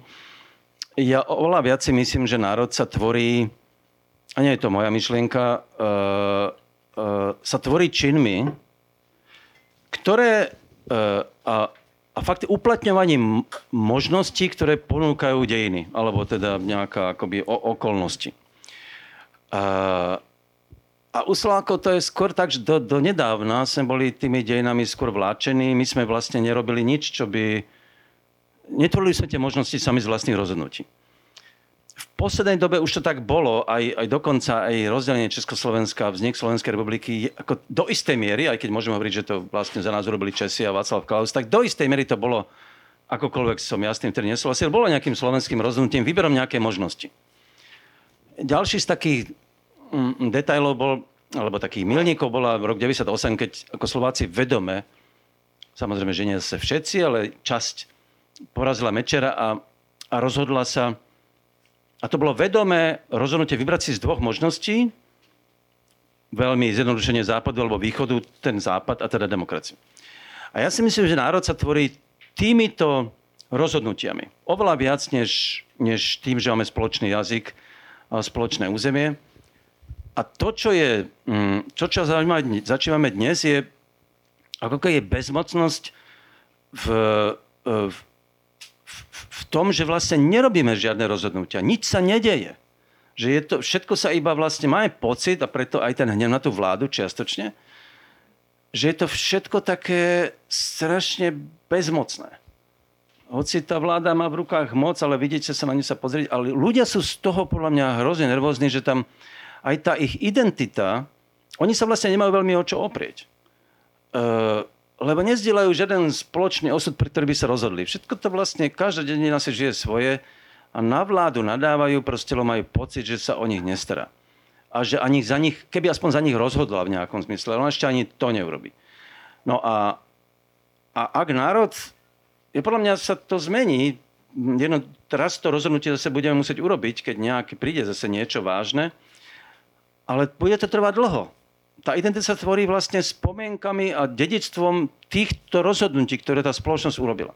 Speaker 2: Ja oveľa viac si myslím, že národ sa tvorí, a nie je to moja myšlienka, uh, uh, sa tvorí činmi, ktoré uh, a, a fakt uplatňovaním možností, ktoré ponúkajú dejiny, alebo teda nejaká akoby o, okolnosti. Uh, a u Slovákov to je skôr tak, že do, do nedávna sme boli tými dejinami skôr vláčení. My sme vlastne nerobili nič, čo by... Netvorili sme tie možnosti sami z vlastných rozhodnutí. V poslednej dobe už to tak bolo, aj, aj dokonca aj rozdelenie Československa, vznik Slovenskej republiky, ako do istej miery, aj keď môžeme hovoriť, že to vlastne za nás urobili Česi a Václav Klaus, tak do istej miery to bolo, akokoľvek som ja s tým tedy nesúhlasil, bolo nejakým slovenským rozhodnutím, vyberom nejaké možnosti. Ďalší z takých detajlov bol, alebo takých milníkov bola rok 98, keď ako Slováci vedome, samozrejme, že nie sa všetci, ale časť porazila Mečera a, a rozhodla sa, a to bolo vedomé rozhodnutie vybrať si z dvoch možností, veľmi zjednodušenie západu alebo východu, ten západ a teda demokraciu. A ja si myslím, že národ sa tvorí týmito rozhodnutiami. Oveľa viac, než, než tým, že máme spoločný jazyk, spoločné územie. A to, čo je, mm, to, čo začívame dnes, je ako je bezmocnosť v, v, v tom, že vlastne nerobíme žiadne rozhodnutia. Nič sa nedeje. Že je to, všetko sa iba vlastne, máme pocit, a preto aj ten hnev na tú vládu čiastočne, že je to všetko také strašne bezmocné hoci tá vláda má v rukách moc, ale vidíte sa na ňu sa pozrieť, ale ľudia sú z toho podľa mňa hrozne nervózni, že tam aj tá ich identita, oni sa vlastne nemajú veľmi o čo oprieť. Uh, lebo nezdielajú žiaden spoločný osud, pre ktorý by sa rozhodli. Všetko to vlastne, každá dedina si žije svoje a na vládu nadávajú, proste majú pocit, že sa o nich nestará. A že ani za nich, keby aspoň za nich rozhodla v nejakom zmysle, ale ešte ani to neurobi. No a, a ak národ je podľa mňa sa to zmení. Jedno, teraz to rozhodnutie zase budeme musieť urobiť, keď nejak príde zase niečo vážne. Ale bude to trvať dlho. Tá identita sa tvorí vlastne spomienkami a dedictvom týchto rozhodnutí, ktoré tá spoločnosť urobila.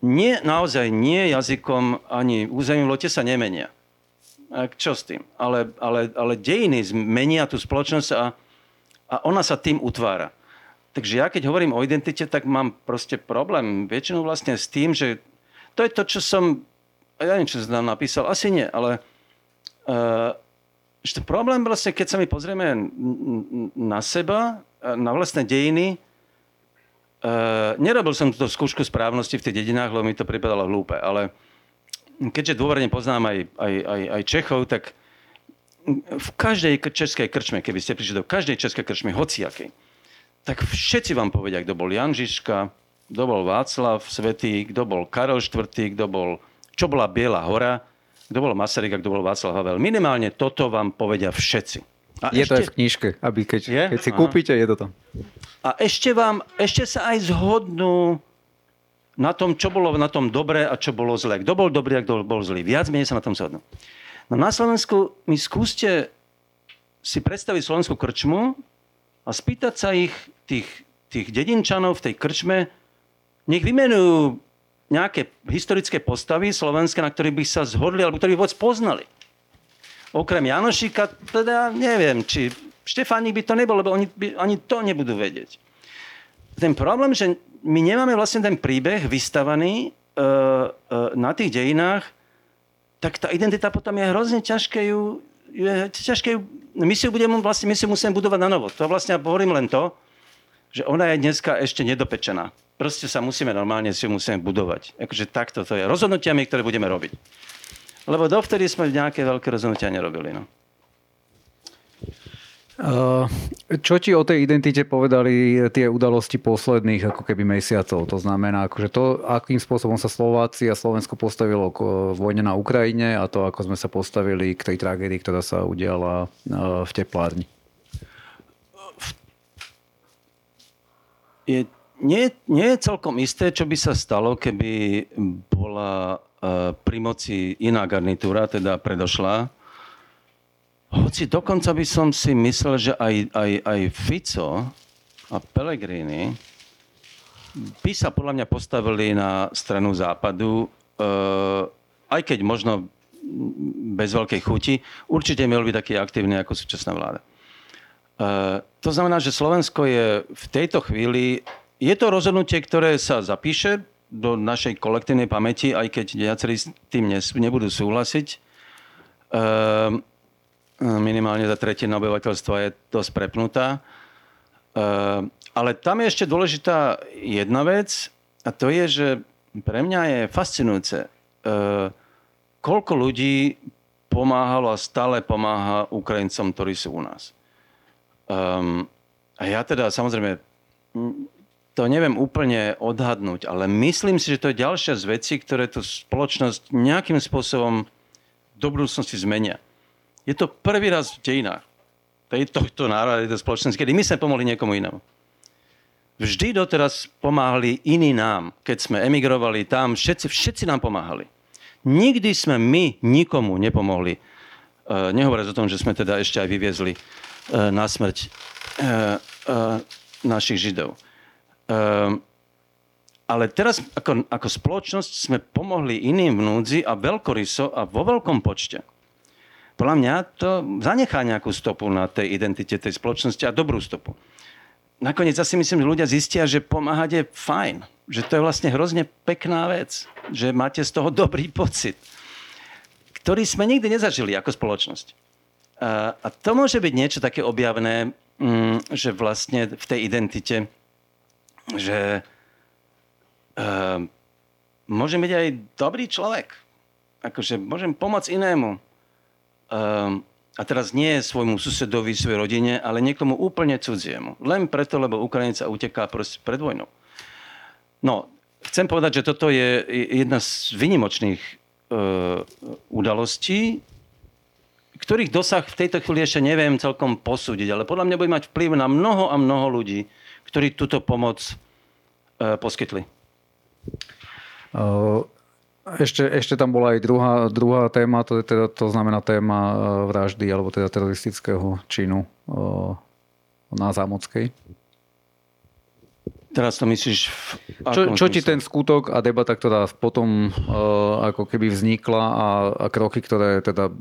Speaker 2: Nie, naozaj nie jazykom ani územím lote sa nemenia. Čo s tým? Ale, ale, ale dejiny zmenia tú spoločnosť a, a ona sa tým utvára. Takže ja keď hovorím o identite, tak mám proste problém väčšinou vlastne s tým, že to je to, čo som, ja neviem, čo som napísal, asi nie, ale uh, že problém vlastne, keď sa my pozrieme na seba, na vlastné dejiny, uh, nerobil som túto skúšku správnosti v tých dedinách, lebo mi to pripadalo hlúpe, ale keďže dôverne poznám aj, aj, aj, aj Čechov, tak v každej českej krčme, keby ste prišli do každej českej krčmy, hociakej, tak všetci vám povedia, kto bol Jan Žižka, kto bol Václav Svetý, kto bol Karol IV, kto bol, čo bola Biela hora, kto bol Masaryk a kto bol Václav Havel. Minimálne toto vám povedia všetci.
Speaker 1: A je ešte... to aj v knižke, aby keď, je? keď si Aha. kúpite, je to tam.
Speaker 2: A ešte vám, ešte sa aj zhodnú na tom, čo bolo na tom dobré a čo bolo zlé. Kto bol dobrý a kto bol zlý. Viac menej sa na tom zhodnú. No na Slovensku mi skúste si predstaviť slovenskú krčmu a spýtať sa ich, tých, tých dedinčanov v tej krčme, nech vymenujú nejaké historické postavy slovenské, na ktorých by sa zhodli, alebo ktorí vôbec poznali. Okrem Janošika, teda neviem, či Štefánik by to nebol, lebo oni by, ani to nebudú vedieť. Ten problém, že my nemáme vlastne ten príbeh vystavaný uh, uh, na tých dejinách, tak tá identita potom je hrozne ťažké ju, je ťažké ju, my si budeme, vlastne, my si musíme budovať na novo. To vlastne hovorím len to, že ona je dneska ešte nedopečená. Proste sa musíme normálne si musíme budovať. Akože takto to je. Rozhodnutiami, ktoré budeme robiť. Lebo dovtedy sme nejaké veľké rozhodnutia nerobili. No.
Speaker 1: Čo ti o tej identite povedali tie udalosti posledných ako keby mesiacov? To znamená, akože to, akým spôsobom sa Slováci a Slovensko postavilo k vojne na Ukrajine a to, ako sme sa postavili k tej tragédii, ktorá sa udiala v teplárni.
Speaker 2: je, nie, nie je celkom isté, čo by sa stalo, keby bola uh, pri moci iná garnitúra, teda predošla. Hoci dokonca by som si myslel, že aj, aj, aj Fico a Pellegrini by sa podľa mňa postavili na stranu západu, uh, aj keď možno bez veľkej chuti, určite miel byť taký aktívny ako súčasná vláda. Uh, to znamená, že Slovensko je v tejto chvíli, je to rozhodnutie, ktoré sa zapíše do našej kolektívnej pamäti, aj keď viacerí s tým nebudú súhlasiť. Uh, minimálne za tretina obyvateľstva je dosť prepnutá. Ale tam je ešte dôležitá jedna vec a to je, že pre mňa je fascinujúce, koľko ľudí pomáhalo a stále pomáha Ukrajincom, ktorí sú u nás. Um, a ja teda samozrejme to neviem úplne odhadnúť, ale myslím si, že to je ďalšia z vecí, ktoré tú spoločnosť nejakým spôsobom do budúcnosti zmenia. Je to prvý raz v dejinách tohto národa, tejto spoločnosti, kedy my sme pomohli niekomu inému. Vždy doteraz pomáhali iní nám. Keď sme emigrovali tam, všetci, všetci nám pomáhali. Nikdy sme my nikomu nepomohli. Uh, nehovoriac o tom, že sme teda ešte aj vyviezli uh, na smrť uh, našich Židov. Um, ale teraz ako, ako spoločnosť sme pomohli iným v núdzi a veľkoryso a vo veľkom počte. Podľa mňa to zanechá nejakú stopu na tej identite tej spoločnosti a dobrú stopu. Nakoniec asi myslím, že ľudia zistia, že pomáhať je fajn. Že to je vlastne hrozne pekná vec. Že máte z toho dobrý pocit. Ktorý sme nikdy nezažili ako spoločnosť. A, a to môže byť niečo také objavné, mm, že vlastne v tej identite že uh, môžem byť aj dobrý človek. Akože môžem pomôcť inému. Uh, a teraz nie svojmu susedovi, svojej rodine, ale niekomu úplne cudziemu. Len preto, lebo Ukrajinca uteká pred vojnou. No, chcem povedať, že toto je jedna z vynimočných uh, udalostí, ktorých dosah v tejto chvíli ešte neviem celkom posúdiť, ale podľa mňa bude mať vplyv na mnoho a mnoho ľudí, ktorí túto pomoc e, poskytli.
Speaker 1: Ešte, ešte tam bola aj druhá, druhá téma, to, teda, to znamená téma e, vraždy alebo teda teroristického činu e, na Zámockej.
Speaker 2: Teraz to myslíš v
Speaker 1: čo, čo ti ten skutok a debata, ktorá potom uh, ako keby vznikla a, a kroky, ktoré teda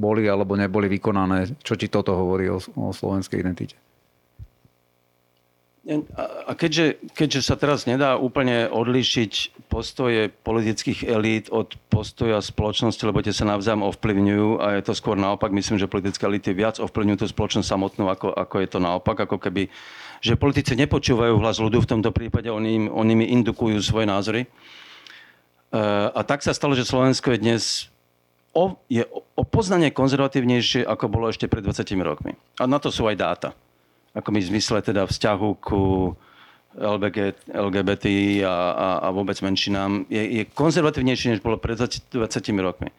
Speaker 1: boli alebo neboli vykonané, čo ti toto hovorí o, o slovenskej identite?
Speaker 2: A keďže, keďže sa teraz nedá úplne odlíšiť postoje politických elít od postoja spoločnosti, lebo tie sa navzájom ovplyvňujú a je to skôr naopak, myslím, že politické elity viac ovplyvňujú tú spoločnosť samotnú, ako, ako je to naopak, ako keby, že politici nepočúvajú hlas ľudu, v tomto prípade oni, oni mi indukujú svoje názory. E, a tak sa stalo, že Slovensko je dnes o, je o poznanie konzervatívnejšie, ako bolo ešte pred 20 rokmi. A na to sú aj dáta ako mi zmysle teda vzťahu ku LBG, LGBT a, a, a vôbec menšinám, je, je konzervatívnejší, než bolo pred 20, 20 rokmi.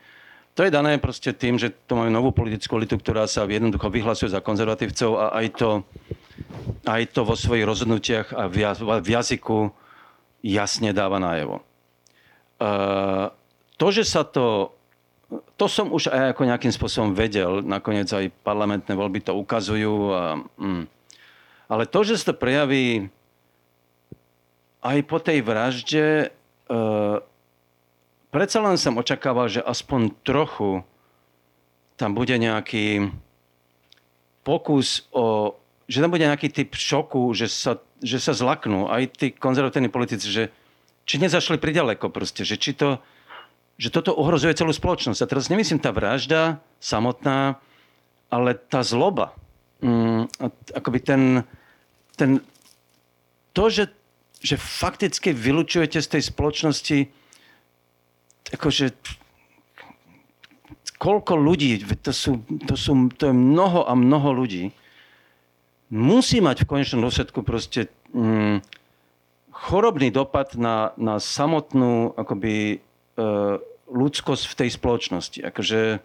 Speaker 2: To je dané proste tým, že to máme novú politickú elitu, ktorá sa jednoducho vyhlasuje za konzervatívcov a aj to, aj to vo svojich rozhodnutiach a v, v jazyku jasne dáva najevo. Uh, to, že sa to to som už aj ako nejakým spôsobom vedel, nakoniec aj parlamentné voľby to ukazujú. A, mm, ale to, že sa to prejaví aj po tej vražde, e, predsa len som očakával, že aspoň trochu tam bude nejaký pokus o, že tam bude nejaký typ šoku, že sa, že sa zlaknú aj tí konzervatívni politici, že či nezašli pridaleko proste, že či to, že toto ohrozuje celú spoločnosť. A teraz nemyslím tá vražda samotná, ale tá zloba. Mm, akoby ten, ten, to, že, že fakticky vylučujete z tej spoločnosti akože koľko ľudí, to, sú, to, sú, to je mnoho a mnoho ľudí, musí mať v konečnom dôsledku proste mm, chorobný dopad na, na samotnú akoby, e, ľudskosť v tej spoločnosti. Akože,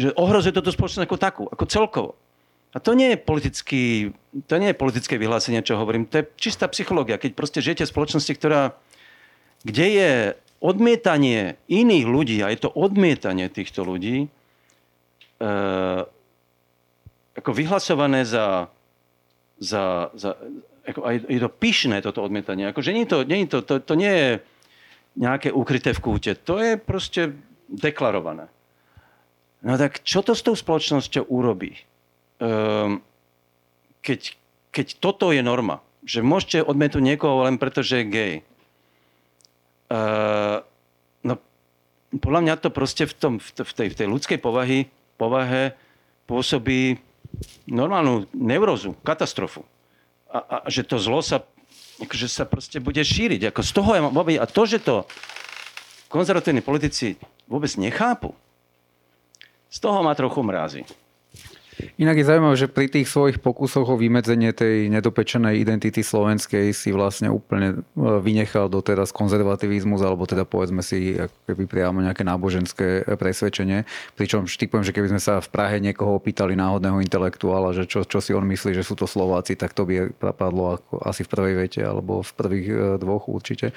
Speaker 2: že ohrozuje toto spoločnosť ako takú, ako celkovo. A to nie je, politický, to nie je politické vyhlásenie, čo hovorím. To je čistá psychológia. Keď proste žijete v spoločnosti, ktorá, kde je odmietanie iných ľudí, a je to odmietanie týchto ľudí, e, ako vyhlasované za, za, za ako aj, je to pyšné toto odmietanie. Ako, že nie to, nie to, to, to nie je nejaké ukryté v kúte. To je proste deklarované. No tak čo to s tou spoločnosťou urobí? Um, keď, keď toto je norma, že môžete odmietnúť niekoho len preto, že je gay, uh, no podľa mňa to proste v, tom, v, tej, v tej ľudskej povahy povahe pôsobí normálnu neurózu, katastrofu. A, a že to zlo sa, akože sa proste bude šíriť. Ako z toho je, a to, že to konzervatívni politici vôbec nechápu, z toho ma trochu mrazí.
Speaker 1: Inak je zaujímavé, že pri tých svojich pokusoch o vymedzenie tej nedopečenej identity slovenskej si vlastne úplne e, vynechal doteraz konzervativizmus, alebo teda povedzme si ako keby priamo nejaké náboženské presvedčenie. Pričom typujem, že keby sme sa v Prahe niekoho opýtali náhodného intelektuála, že čo, čo si on myslí, že sú to Slováci, tak to by padlo ako asi v prvej vete alebo v prvých e, dvoch určite.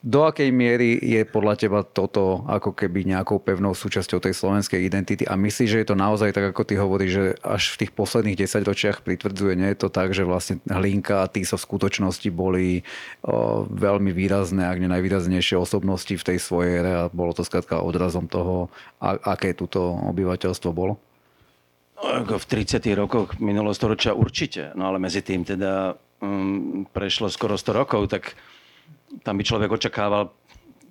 Speaker 1: Do akej miery je podľa teba toto ako keby nejakou pevnou súčasťou tej slovenskej identity a myslíš, že je to naozaj tak, ako ty hovoríš, že až v tých posledných 10 ročiach pritvrdzuje, nie je to tak, že vlastne Hlinka a Tiso v skutočnosti boli veľmi výrazné, ak nie najvýraznejšie osobnosti v tej svojej ére a bolo to skrátka odrazom toho, aké túto obyvateľstvo bolo?
Speaker 2: No, v 30. rokoch minulého určite, no ale medzi tým teda um, prešlo skoro 100 rokov, tak tam by človek očakával,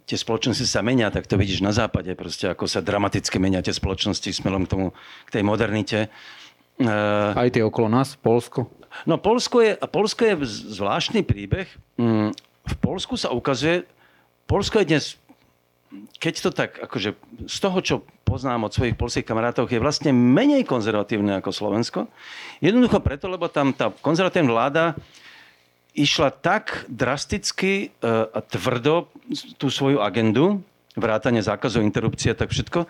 Speaker 2: tie spoločnosti sa menia, tak to vidíš na západe, proste ako sa dramaticky menia tie spoločnosti smelom k tomu, k tej modernite.
Speaker 1: Aj tie okolo nás, Polsko?
Speaker 2: No Polsko je, Polsko je zvláštny príbeh. Mm, v Polsku sa ukazuje, Polsko je dnes, keď to tak, akože z toho, čo poznám od svojich polských kamarátov, je vlastne menej konzervatívne ako Slovensko. Jednoducho preto, lebo tam tá konzervatívna vláda išla tak drasticky e, a tvrdo tú svoju agendu, vrátanie zákazov, interrupcie a tak všetko,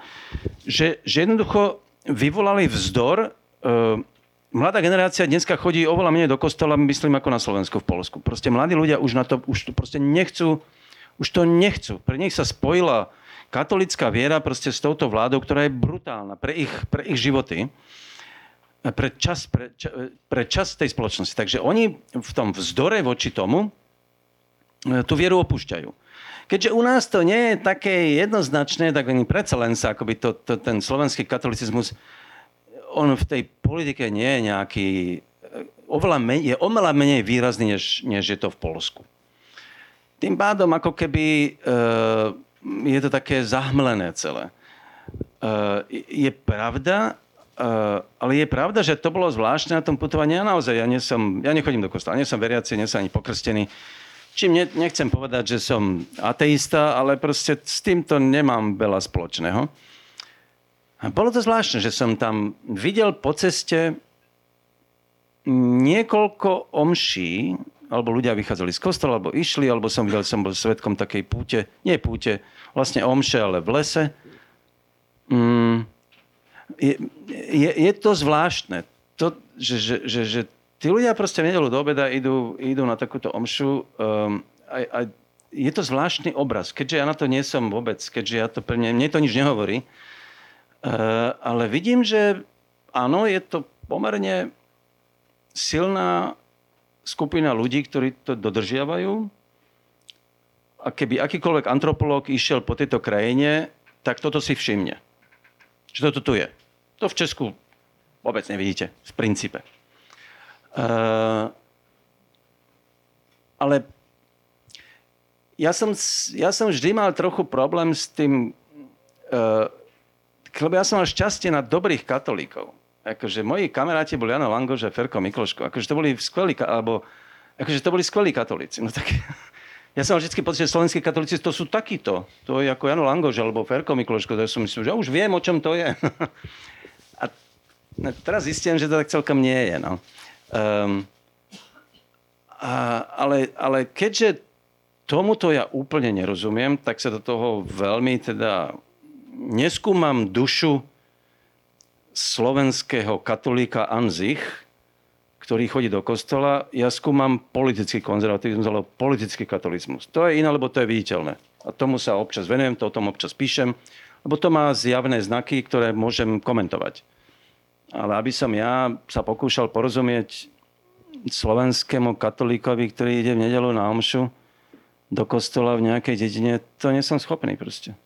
Speaker 2: že, že jednoducho vyvolali vzdor. E, mladá generácia dneska chodí oveľa menej do kostola, myslím, ako na Slovensku, v Polsku. Proste mladí ľudia už na to, už to proste nechcú, už to nechcú. Pre nich sa spojila katolická viera proste s touto vládou, ktorá je brutálna pre ich, pre ich životy pre čas, pre, pre čas tej spoločnosti. Takže oni v tom vzdore voči tomu e, tú vieru opúšťajú. Keďže u nás to nie je také jednoznačné, tak oni predsa len sa, akoby to, to, ten slovenský katolicizmus, on v tej politike nie je nejaký, e, oveľa menej, je oveľa menej výrazný, než, než je to v Polsku. Tým pádom ako keby e, je to také zahmlené celé. E, je pravda, Uh, ale je pravda, že to bolo zvláštne na tom putovaní. Ja naozaj, ja, nie som, ja nechodím do kostola, nie som veriaci, nie som ani pokrstený. Čím ne, nechcem povedať, že som ateista, ale proste s týmto nemám veľa spoločného. A bolo to zvláštne, že som tam videl po ceste niekoľko omší, alebo ľudia vychádzali z kostola, alebo išli, alebo som videl, som bol svetkom takej púte, nie púte, vlastne omše, ale v lese. Mm, je, je, to zvláštne. To, že, že, že, že tí ľudia proste v nedelu do obeda idú, idú na takúto omšu um, a, a je to zvláštny obraz, keďže ja na to nie som vôbec, keďže ja to pre mňa, mne to nič nehovorí. Uh, ale vidím, že áno, je to pomerne silná skupina ľudí, ktorí to dodržiavajú. A keby akýkoľvek antropológ išiel po tejto krajine, tak toto si všimne. Že toto tu je. To v Česku vôbec nevidíte, v princípe. Uh, ale ja som, ja som vždy mal trochu problém s tým, uh, lebo ja som mal šťastie na dobrých katolíkov. Akože moji kamaráti boli Jano Langoš a Ferko Mikloško. Akože to boli skvelí, alebo akože to boli skvelí katolíci. No tak, <laughs> ja som mal vždy pocit, že slovenskí katolíci to sú takíto. To je ako Jano Langoš alebo Ferko Mikloško. To som myslel, že už viem, o čom to je. <laughs> No, teraz zistím, že to tak celkom nie je. No. Um, a, ale, ale keďže tomuto ja úplne nerozumiem, tak sa do toho veľmi teda neskúmam dušu slovenského katolíka Anzich, ktorý chodí do kostola, ja skúmam politický konzervativizmus alebo politický katolizmus. To je iné, lebo to je viditeľné. A tomu sa občas venujem, to o tom občas píšem, lebo to má zjavné znaky, ktoré môžem komentovať. Ale aby som ja sa pokúšal porozumieť slovenskému katolíkovi, ktorý ide v nedelu na omšu do kostola v nejakej dedine, to nie som schopný proste.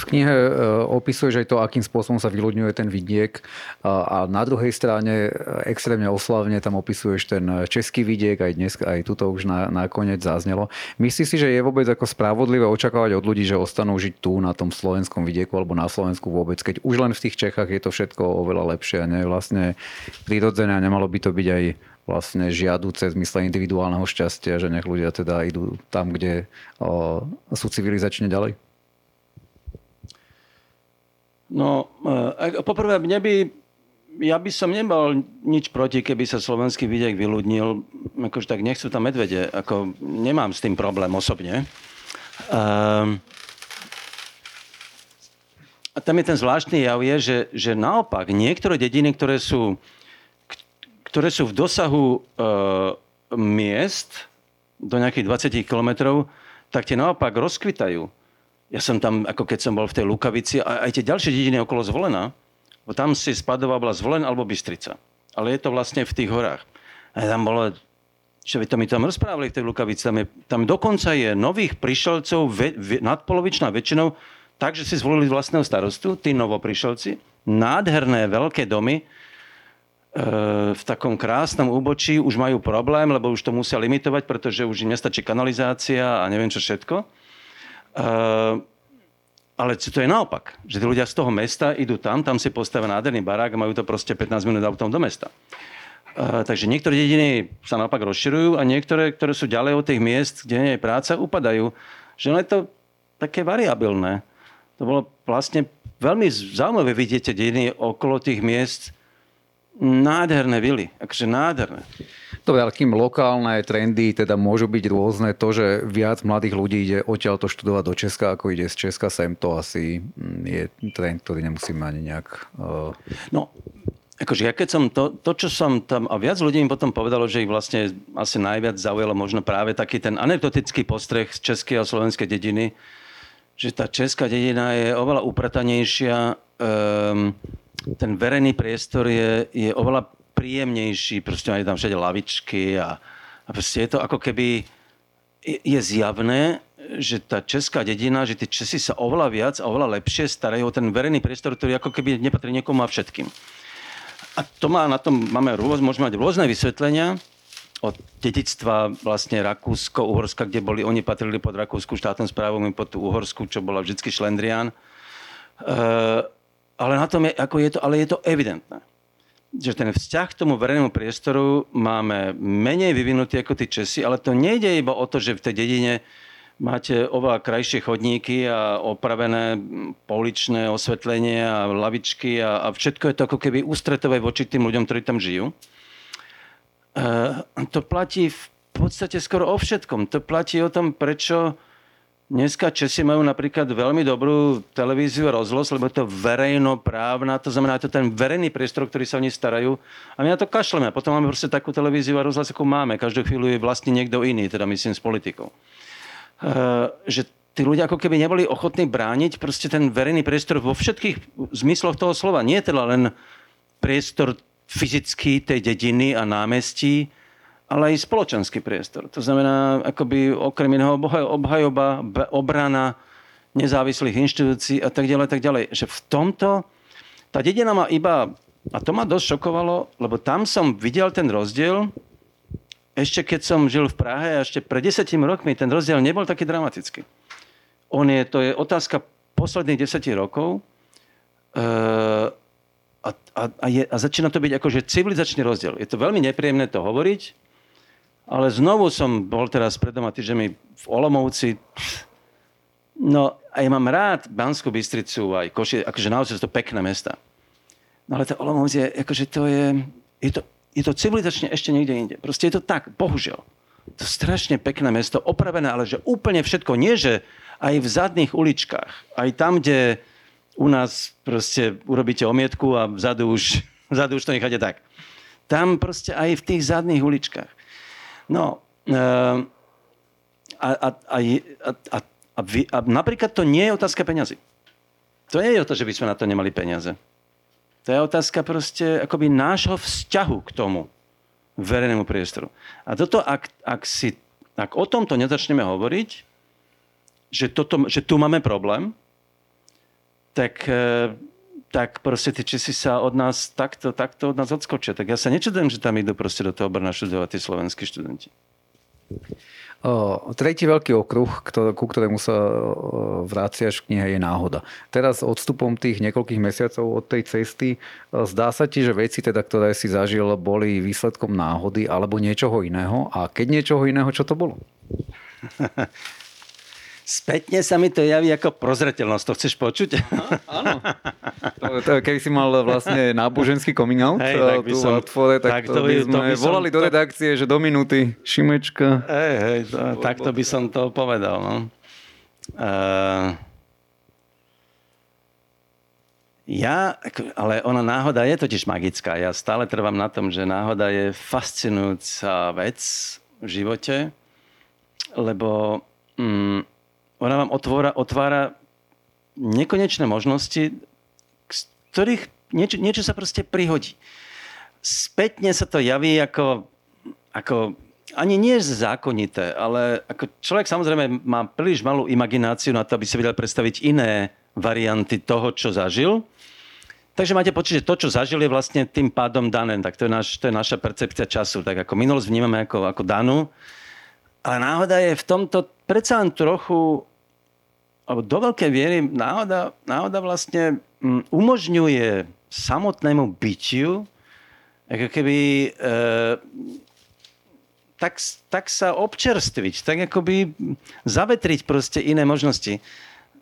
Speaker 1: V knihe e, opisuješ aj to, akým spôsobom sa vyľudňuje ten vidiek a na druhej strane e, extrémne oslavne tam opisuješ ten český vidiek, aj dnes, aj tuto už na, nakoniec zaznelo. Myslíš si, že je vôbec ako spravodlivé očakávať od ľudí, že ostanú žiť tu na tom slovenskom vidieku alebo na Slovensku vôbec, keď už len v tých Čechách je to všetko oveľa lepšie a nie je vlastne prirodzené a nemalo by to byť aj vlastne žiaduce v zmysle individuálneho šťastia, že nech ľudia teda idú tam, kde o, sú civilizačne ďalej?
Speaker 2: No, e, poprvé, mne by, ja by som nemal nič proti, keby sa slovenský vidiek vyľudnil. Akože tak nechcú tam medvede. Ako, nemám s tým problém osobne. Um, a tam je ten zvláštny jav je, že, že naopak niektoré dediny, ktoré sú, ktoré sú v dosahu e, miest do nejakých 20 kilometrov, tak tie naopak rozkvitajú. Ja som tam, ako keď som bol v tej Lukavici, a aj tie ďalšie dediny okolo Zvolena, bo tam si spadová bola Zvolen alebo Bystrica. Ale je to vlastne v tých horách. A tam bolo, čo to mi tam rozprávali v tej Lukavici, tam, je, tam dokonca je nových prišelcov ve, ve, nadpolovičná väčšinou, takže si zvolili vlastného starostu, tí novoprišelci, nádherné veľké domy, e, v takom krásnom úbočí už majú problém, lebo už to musia limitovať, pretože už im nestačí kanalizácia a neviem čo všetko. Uh, ale to je naopak, že tí ľudia z toho mesta idú tam, tam si postavia nádherný barák a majú to proste 15 minút autom do mesta. Uh, takže niektoré dediny sa naopak rozširujú a niektoré, ktoré sú ďalej od tých miest, kde nie je práca, upadajú. Že je to také variabilné. To bolo vlastne veľmi zaujímavé vidieť tie dediny okolo tých miest, nádherné vily, akože nádherné.
Speaker 1: Dobre, ale kým lokálne trendy teda môžu byť rôzne, to, že viac mladých ľudí ide odtiaľ to študovať do Česka, ako ide z Česka sem, to asi mm, je trend, ktorý nemusíme ani nejak... Uh...
Speaker 2: No, akože ja keď som to, to, čo som tam, a viac ľudí mi potom povedalo, že ich vlastne asi najviac zaujalo možno práve taký ten anekdotický postreh z českej a slovenskej dediny, že tá česká dedina je oveľa upratanejšia, um, ten verejný priestor je, je oveľa príjemnejší, proste je tam všade lavičky a, a proste je to ako keby je, zjavné, že tá česká dedina, že tie Česi sa oveľa viac a oveľa lepšie starajú o ten verejný priestor, ktorý ako keby nepatrí niekomu a všetkým. A to má na tom, máme rôz, môžeme mať rôzne vysvetlenia od dedictva vlastne Rakúsko, Uhorska, kde boli, oni patrili pod Rakúsku štátnu správu, my pod tú Uhorsku, čo bola vždycky šlendrián. E, ale na tom je, ako je to, ale je to evidentné že ten vzťah k tomu verejnému priestoru máme menej vyvinutý ako tí Česi, ale to nejde iba o to, že v tej dedine máte oveľa krajšie chodníky a opravené poličné osvetlenie a lavičky a, a všetko je to ako keby ústretové voči tým ľuďom, ktorí tam žijú. E, to platí v podstate skoro o všetkom. To platí o tom, prečo Dneska Česi majú napríklad veľmi dobrú televíziu a rozhlas, lebo je to verejnoprávna, to znamená, je to ten verejný priestor, ktorý sa oni starajú. A my na to kašleme. A potom máme proste takú televíziu a rozhlas, ako máme. Každú chvíľu je vlastne niekto iný, teda myslím s politikou. Uh, že tí ľudia ako keby neboli ochotní brániť proste ten verejný priestor vo všetkých zmysloch toho slova. Nie teda len priestor fyzický tej dediny a námestí, ale aj spoločenský priestor. To znamená, akoby okrem iného obhajoba, obrana nezávislých inštitúcií a tak ďalej, tak ďalej. Že v tomto tá dedina ma iba, a to ma dosť šokovalo, lebo tam som videl ten rozdiel, ešte keď som žil v Prahe a ešte pred desetimi rokmi ten rozdiel nebol taký dramatický. On je, to je otázka posledných deseti rokov e, a, a, a, je, a začína to byť akože civilizačný rozdiel. Je to veľmi nepríjemné to hovoriť, ale znovu som bol teraz pred doma týždňami v Olomovci. No a ja mám rád Banskú Bystricu aj Koši, akože naozaj sú to pekné mesta. No ale to Olomouc je, akože to je, je to, je to civilizačne ešte niekde inde. Proste je to tak, bohužiaľ. To strašne pekné mesto, opravené, ale že úplne všetko. Nie, že aj v zadných uličkách, aj tam, kde u nás proste urobíte omietku a vzadu už, <laughs> vzadu už to necháte tak. Tam proste aj v tých zadných uličkách. No, uh, a, a, a, a, a, vy, a napríklad to nie je otázka peňazí. To nie je o to, že by sme na to nemali peniaze. To je otázka proste akoby nášho vzťahu k tomu verejnému priestoru. A toto, ak, ak, si, ak o tomto nezačneme hovoriť, že, toto, že tu máme problém, tak, e, tak proste tie čisi sa od nás takto, takto od nás odskočia. Tak ja sa nečudujem, že tam idú proste do toho Brna študovať tí slovenskí študenti.
Speaker 1: O, tretí veľký okruh, ktor- ku ktorému sa vráciaš v knihe, je náhoda. Teraz odstupom tých niekoľkých mesiacov od tej cesty zdá sa ti, že veci, teda, ktoré si zažil, boli výsledkom náhody alebo niečoho iného. A keď niečoho iného, čo to bolo? <laughs>
Speaker 2: Spätne sa mi to javí ako prozretelnosť. To chceš počuť?
Speaker 1: áno. To, keby si mal vlastne náboženský coming out hey, tak by som, tvore, tak, tak to, by sme to by volali som, do redakcie, že do minúty Šimečka.
Speaker 2: Hej, hej, to, takto by som to povedal. No. Uh, ja, ale ona náhoda je totiž magická. Ja stále trvám na tom, že náhoda je fascinujúca vec v živote, lebo mm, ona vám otvára, otvára nekonečné možnosti, z ktorých niečo, niečo sa proste prihodí. Spätne sa to javí ako, ako ani nie zákonité, ale ako človek samozrejme má príliš malú imagináciu na to, aby si vedel predstaviť iné varianty toho, čo zažil. Takže máte pocit, že to, čo zažil, je vlastne tým pádom dané. Tak to je, naš, to je naša percepcia času. Tak ako minulosť vnímame ako, ako danú. Ale náhoda je v tomto predsa len trochu do veľkej viery náhoda, náhoda vlastne mm, umožňuje samotnému bytiu ako keby e, tak, tak sa občerstviť, tak akoby zavetriť proste iné možnosti.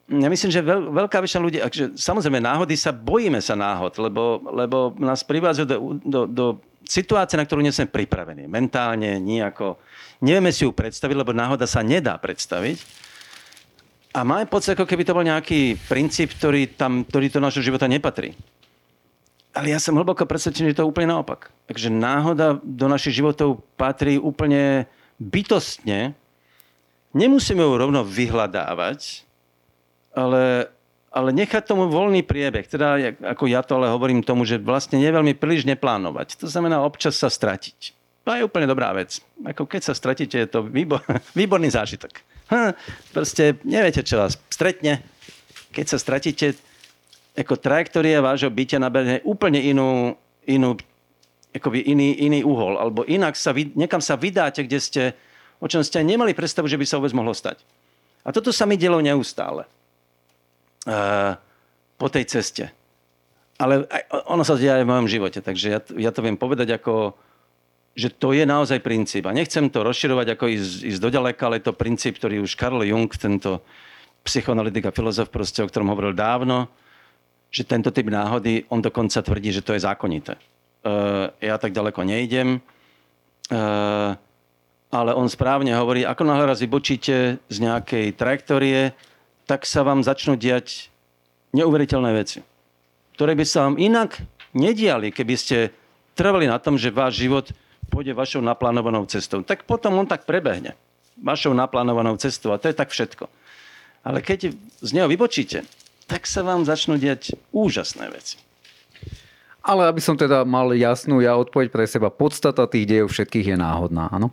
Speaker 2: Ja myslím, že veľ, veľká väčšina ľudí, akže, samozrejme náhody sa, bojíme sa náhod, lebo, lebo nás privádzajú do, do, do situácie, na ktorú nie sme pripravení. Mentálne, nejako. Nevieme si ju predstaviť, lebo náhoda sa nedá predstaviť. A máme pocit, ako keby to bol nejaký princíp, ktorý, tam, ktorý do našho života nepatrí. Ale ja som hlboko presvedčený, že to je úplne naopak. Takže náhoda do našich životov patrí úplne bytostne. Nemusíme ju rovno vyhľadávať, ale, ale nechať tomu voľný priebeh. Teda, ako ja to ale hovorím tomu, že vlastne neveľmi príliš neplánovať. To znamená občas sa stratiť. To je úplne dobrá vec. Ako keď sa stratíte, je to výbor, <laughs> výborný zážitok. Hm, proste neviete, čo vás stretne. Keď sa stratíte, ako trajektória vášho bytia nabehne úplne inú, inú akoby iný, iný uhol. Alebo inak sa, niekam sa vydáte, kde ste, o čom ste nemali predstavu, že by sa vôbec mohlo stať. A toto sa mi dielo neustále. Uh, po tej ceste. Ale aj, ono sa deje aj v mojom živote, takže ja, ja to viem povedať ako, že to je naozaj princíp. A nechcem to rozširovať ako ísť, ísť do ďaleka, ale je to princíp, ktorý už Karl Jung, tento psychoanalytik a filozof, proste, o ktorom hovoril dávno, že tento typ náhody, on dokonca tvrdí, že to je zákonité. Uh, ja tak ďaleko nejdem, uh, ale on správne hovorí, ako náhle raz vybočíte z nejakej trajektórie, tak sa vám začnú diať neuveriteľné veci, ktoré by sa vám inak nediali, keby ste trvali na tom, že váš život pôjde vašou naplánovanou cestou. Tak potom on tak prebehne. Vašou naplánovanou cestou. A to je tak všetko. Ale keď z neho vybočíte, tak sa vám začnú diať úžasné veci.
Speaker 1: Ale aby som teda mal jasnú ja odpoveď pre seba, podstata tých dejov všetkých je náhodná, áno?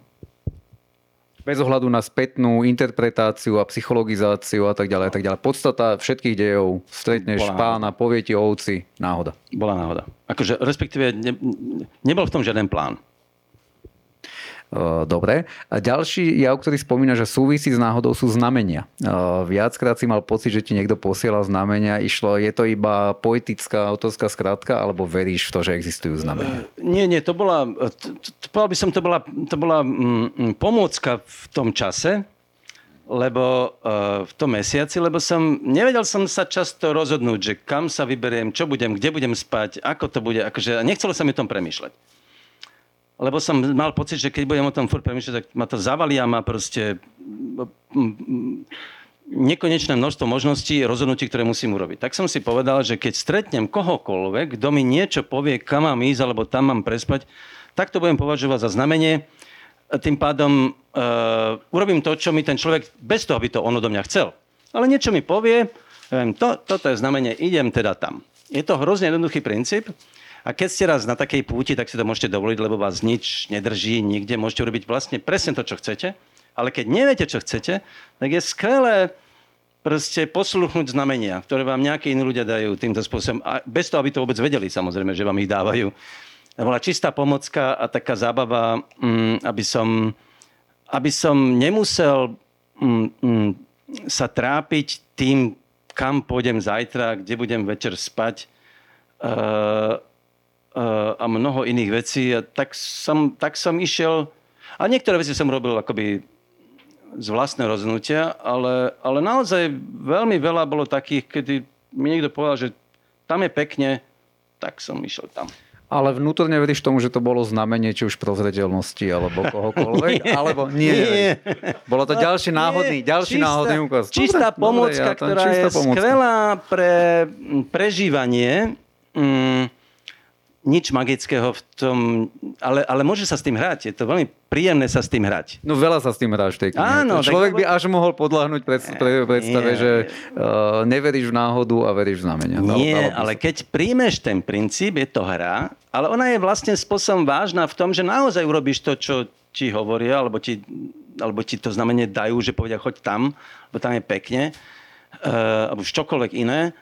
Speaker 1: Bez ohľadu na spätnú interpretáciu a psychologizáciu a tak ďalej, a tak ďalej. Podstata všetkých dejov, stretneš Bola pána, povie ti o ovci, náhoda.
Speaker 2: Bola náhoda. Akože, respektíve, ne, nebol v tom žiaden plán.
Speaker 1: Dobre. A ďalší jav, ktorý spomína, že súvisí s náhodou, sú znamenia. Viackrát si mal pocit, že ti niekto posielal znamenia. Išlo, je to iba poetická autorská skratka, alebo veríš v to, že existujú znamenia?
Speaker 2: Nie, nie, to bola, povedal by som, to bola, to bola mm, pomôcka v tom čase, lebo v tom mesiaci, lebo som, nevedel som sa často rozhodnúť, že kam sa vyberiem, čo budem, kde budem spať, ako to bude, akože nechcelo sa mi o tom premýšľať lebo som mal pocit, že keď budem o tom furt premýšľať, tak ma to zavalí a má proste nekonečné množstvo možností, rozhodnutí, ktoré musím urobiť. Tak som si povedal, že keď stretnem kohokoľvek, kto mi niečo povie, kam mám ísť, alebo tam mám prespať, tak to budem považovať za znamenie. Tým pádom uh, urobím to, čo mi ten človek, bez toho, aby to on odo mňa chcel. Ale niečo mi povie, viem, to, toto je znamenie, idem teda tam. Je to hrozne jednoduchý princíp. A keď ste raz na takej púti, tak si to môžete dovoliť, lebo vás nič nedrží nikde. Môžete urobiť vlastne presne to, čo chcete. Ale keď neviete, čo chcete, tak je skvelé proste posluchnúť znamenia, ktoré vám nejakí iní ľudia dajú týmto spôsobom. A bez toho, aby to vôbec vedeli, samozrejme, že vám ich dávajú. To bola čistá pomocka a taká zábava, mm, aby som, aby som nemusel mm, mm, sa trápiť tým, kam pôjdem zajtra, kde budem večer spať uh, a mnoho iných vecí. A tak, som, tak som išiel... A niektoré veci som robil akoby z vlastného rozhodnutia, ale, ale naozaj veľmi veľa bolo takých, kedy mi niekto povedal, že tam je pekne, tak som išiel tam.
Speaker 1: Ale vnútorne veríš tomu, že to bolo znamenie či už prozredelnosti alebo kohokoľvek? <laughs> nie, alebo nie, nie. Bolo to ďalší náhodný, nie, ďalší čistá, náhodný úkaz.
Speaker 2: Čistá dobre, ja ktorá čistá je pomocka. skvelá pre prežívanie. Mm, nič magického v tom, ale, ale môže sa s tým hrať. Je to veľmi príjemné sa s tým hrať.
Speaker 1: No veľa sa s tým hráš v tej knihe. Áno, Človek by až mohol podľahnúť pred, pre, predstave, nie. že uh, neveríš v náhodu a veríš v znamenia.
Speaker 2: Nie, ale keď príjmeš ten princíp, je to hra, ale ona je vlastne spôsobom vážna v tom, že naozaj urobíš to, čo ti hovoria, alebo ti, alebo ti to znamenie dajú, že povedia, choď tam, lebo tam je pekne, uh, alebo čokoľvek iné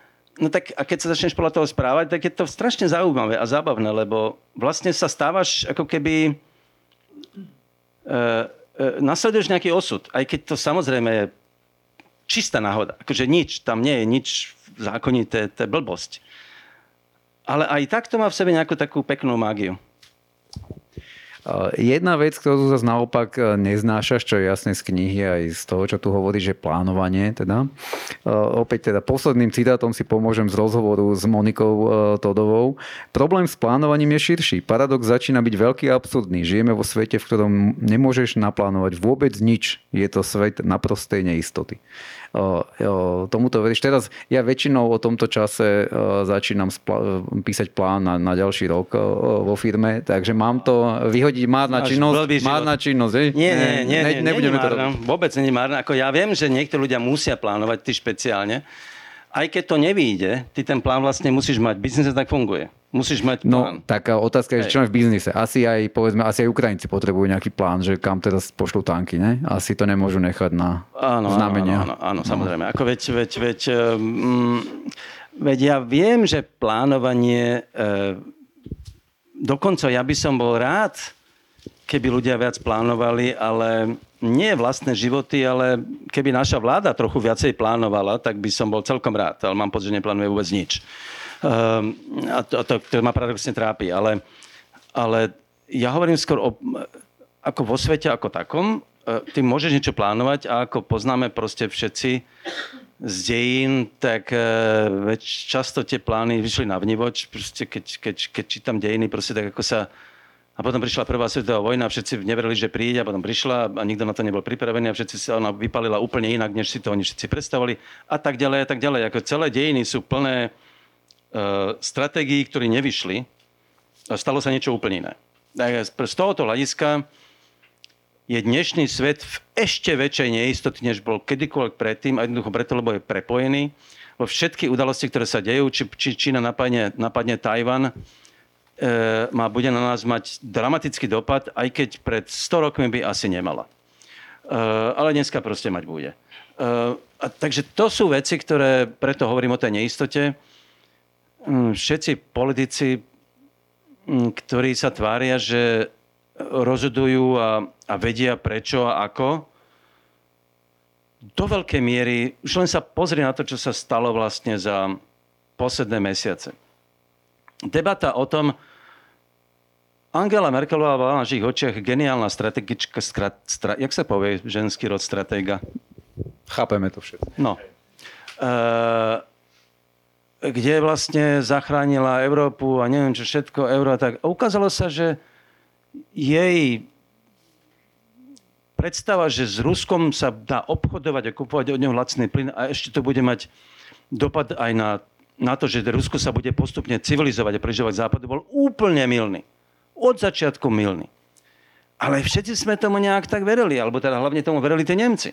Speaker 2: No tak a keď sa začneš podľa toho správať, tak je to strašne zaujímavé a zábavné, lebo vlastne sa stávaš ako keby... E, e, nasleduješ nejaký osud, aj keď to samozrejme je čistá náhoda. Akože nič, tam nie je nič zákonité, to je blbosť. Ale aj tak to má v sebe nejakú takú peknú mágiu.
Speaker 1: Jedna vec, ktorú zase naopak e, neznášaš, čo je jasné z knihy aj z toho, čo tu hovorí, že plánovanie. Teda. E, opäť teda posledným citátom si pomôžem z rozhovoru s Monikou Todovou. Problém s plánovaním je širší. Paradox začína byť veľký a absurdný. Žijeme vo svete, v ktorom nemôžeš naplánovať vôbec nič. Je to svet naprostej neistoty tomuto veríš. Teraz ja väčšinou o tomto čase začínam písať plán na, na ďalší rok vo firme, takže mám to vyhodiť márna činnosť. Márna činnosť, hej?
Speaker 2: Nie, nie, nie, ne, nie, nebudeme nie, to robiť. Vôbec nie márna. Ako ja viem, že niektorí ľudia musia plánovať, ty špeciálne. Aj keď to nevíde, ty ten plán vlastne musíš mať. Biznes tak funguje. Musíš mať
Speaker 1: no, plán. No, taká otázka je, čo v biznise. Asi aj, povedzme, asi aj Ukrajinci potrebujú nejaký plán, že kam teraz pošlú tanky, ne? Asi to nemôžu nechať na áno, znamenia.
Speaker 2: Áno, áno, áno, no. samozrejme. Ako veď, veď, veď, um, veď ja viem, že plánovanie, uh, dokonca ja by som bol rád, keby ľudia viac plánovali, ale nie vlastné životy, ale keby naša vláda trochu viacej plánovala, tak by som bol celkom rád. Ale mám pocit, že neplánuje vôbec nič. Ehm, a to, to, to ma paradoxne trápi. Ale, ale ja hovorím skôr o, ako vo svete ako takom. E, ty môžeš niečo plánovať a ako poznáme proste všetci z dejín, tak e, často tie plány vyšli na vnivoč. Proste keď, keď, keď čítam dejiny, proste tak ako sa a potom prišla prvá svetová vojna, všetci neverili, že príde, a potom prišla a nikto na to nebol pripravený a všetci sa ona vypalila úplne inak, než si to oni všetci predstavovali a tak ďalej a tak ďalej. Ako celé dejiny sú plné uh, stratégií, ktoré nevyšli a stalo sa niečo úplne iné. Z tohoto hľadiska je dnešný svet v ešte väčšej neistoty, než bol kedykoľvek predtým, a jednoducho preto, lebo je prepojený. Vo všetky udalosti, ktoré sa dejú, či, či Čína napadne, napadne Tajvan, E, má, bude na nás mať dramatický dopad, aj keď pred 100 rokmi by asi nemala. E, ale dneska proste mať bude. E, a takže to sú veci, ktoré, preto hovorím o tej neistote. Mm, všetci politici, mm, ktorí sa tvária, že rozhodujú a, a vedia prečo a ako, do veľkej miery, už len sa pozri na to, čo sa stalo vlastne za posledné mesiace debata o tom, Angela Merkelová bola na našich očiach geniálna strategička, skrat, stra, jak sa povie ženský rod stratéga?
Speaker 1: Chápeme to všetko.
Speaker 2: No. E, kde vlastne zachránila Európu a neviem čo všetko, euro tak. ukázalo sa, že jej predstava, že s Ruskom sa dá obchodovať a kupovať od neho lacný plyn a ešte to bude mať dopad aj na na to, že Rusko sa bude postupne civilizovať a prežívať západu, bol úplne milný. Od začiatku milný. Ale všetci sme tomu nejak tak verili, alebo teda hlavne tomu verili tie Nemci.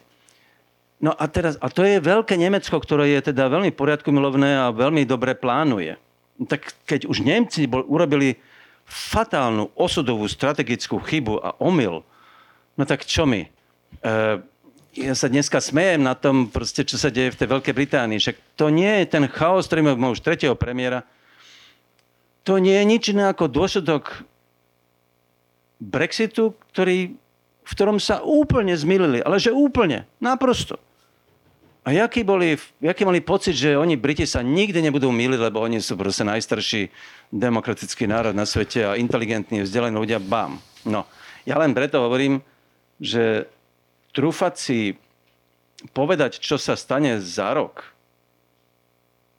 Speaker 2: No a teraz, a to je veľké Nemecko, ktoré je teda veľmi poriadku milovné a veľmi dobre plánuje. Tak keď už Nemci bol, urobili fatálnu osudovú strategickú chybu a omyl, no tak čo my? E, ja sa dneska smejem na tom, proste, čo sa deje v tej Veľkej Británii. Však to nie je ten chaos, ktorý má už tretieho premiéra. To nie je nič iné ako dôsledok Brexitu, ktorý, v ktorom sa úplne zmýlili. Ale že úplne, naprosto. A jaký, boli, jaký mali pocit, že oni, Briti, sa nikdy nebudú míliť, lebo oni sú proste najstarší demokratický národ na svete a inteligentní, vzdelení ľudia, bam. No, ja len preto hovorím, že trúfať si povedať, čo sa stane za rok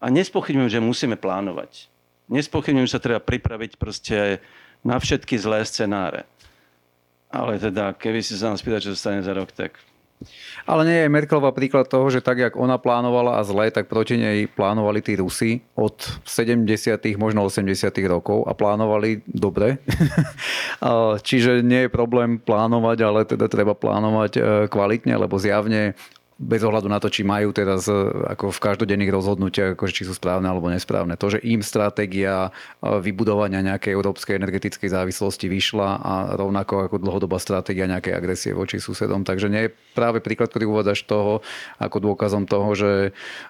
Speaker 2: a nespochybňujem, že musíme plánovať. Nespochybňujem, že sa treba pripraviť proste na všetky zlé scenáre. Ale teda, keby si sa nás pýtať, čo sa stane za rok, tak
Speaker 1: ale nie je Merkelová príklad toho, že tak, jak ona plánovala a zle, tak proti nej plánovali tí Rusi od 70. možno 80. rokov a plánovali dobre. <laughs> Čiže nie je problém plánovať, ale teda treba plánovať e, kvalitne, lebo zjavne bez ohľadu na to, či majú teraz e, ako v každodenných rozhodnutiach, ako, či sú správne alebo nesprávne. To, že im stratégia e, vybudovania nejakej európskej energetickej závislosti vyšla a rovnako ako dlhodobá stratégia nejakej agresie voči susedom. Takže nie je práve príklad, ktorý uvádzaš toho ako dôkazom toho, že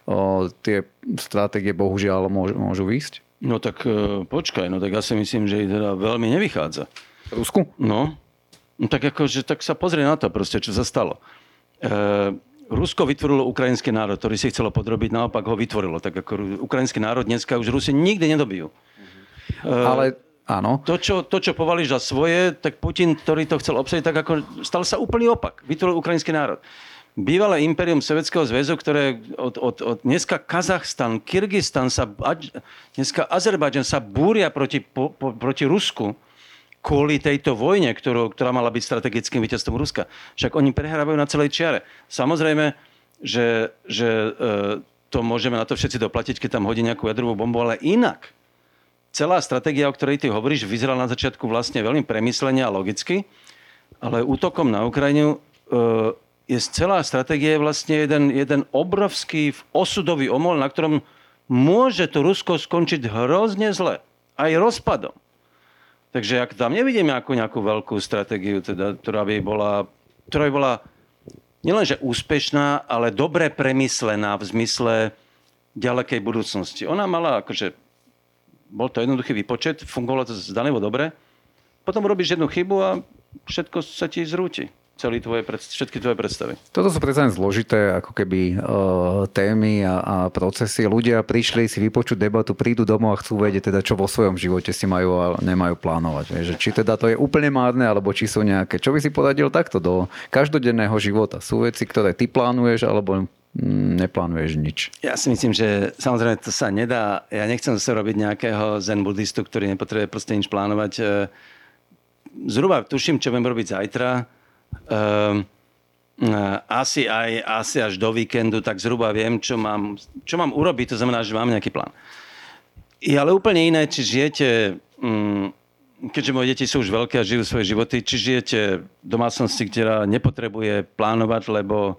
Speaker 1: o, tie stratégie bohužiaľ môžu, môžu výjsť?
Speaker 2: No tak e, počkaj, no tak ja si myslím, že teda veľmi nevychádza.
Speaker 1: Rusku?
Speaker 2: No. no tak akože, tak sa pozrie na to proste, čo sa stalo. E, Rusko vytvorilo ukrajinský národ, ktorý si chcelo podrobiť, naopak ho vytvorilo. Tak ako ukrajinský národ dneska už Rusi nikdy nedobijú.
Speaker 1: Uh-huh. Ale áno.
Speaker 2: To čo, to, čo povalíš za svoje, tak Putin, ktorý to chcel obsadiť, tak ako stal sa úplný opak. Vytvoril ukrajinský národ. Bývalé imperium Sovietskeho zväzu, ktoré od, od, od dneska Kazachstan, Kyrgyzstan, sa, dneska Azerbajdžan sa búria proti, po, po, proti Rusku kvôli tejto vojne, ktorú, ktorá mala byť strategickým víťazstvom Ruska. Však oni prehrávajú na celej čiare. Samozrejme, že, že e, to môžeme na to všetci doplatiť, keď tam hodí nejakú jadrovú bombu, ale inak. Celá stratégia, o ktorej ty hovoríš, vyzerala na začiatku vlastne veľmi premyslenia a logicky, ale útokom na Ukrajinu e, je celá stratégia vlastne jeden, jeden obrovský osudový omol, na ktorom môže to Rusko skončiť hrozne zle. Aj rozpadom. Takže ak tam nevidím nejakú, nejakú veľkú stratégiu, teda, ktorá by bola, ktorá by bola nielenže úspešná, ale dobre premyslená v zmysle ďalekej budúcnosti. Ona mala akože, bol to jednoduchý výpočet, fungovalo to zdanlivo dobre, potom robíš jednu chybu a všetko sa ti zrúti celý tvoje, všetky tvoje predstavy.
Speaker 1: Toto sú predsa zložité ako keby e, témy a, a procesy. Ľudia prišli si vypočuť debatu, prídu domov a chcú vedieť teda, čo vo svojom živote si majú a nemajú plánovať. Že, či teda to je úplne márne, alebo či sú nejaké. Čo by si poradil takto do každodenného života? Sú veci, ktoré ty plánuješ, alebo neplánuješ nič.
Speaker 2: Ja si myslím, že samozrejme to sa nedá. Ja nechcem zase robiť nejakého zen buddhistu, ktorý nepotrebuje proste nič plánovať. E, zhruba tuším, čo budem robiť zajtra Um, asi, aj, asi až do víkendu, tak zhruba viem, čo mám, čo mám urobiť. To znamená, že mám nejaký plán. Je ale úplne iné, či žijete, um, keďže moje deti sú už veľké a žijú svoje životy, či žijete v domácnosti, ktorá nepotrebuje plánovať, lebo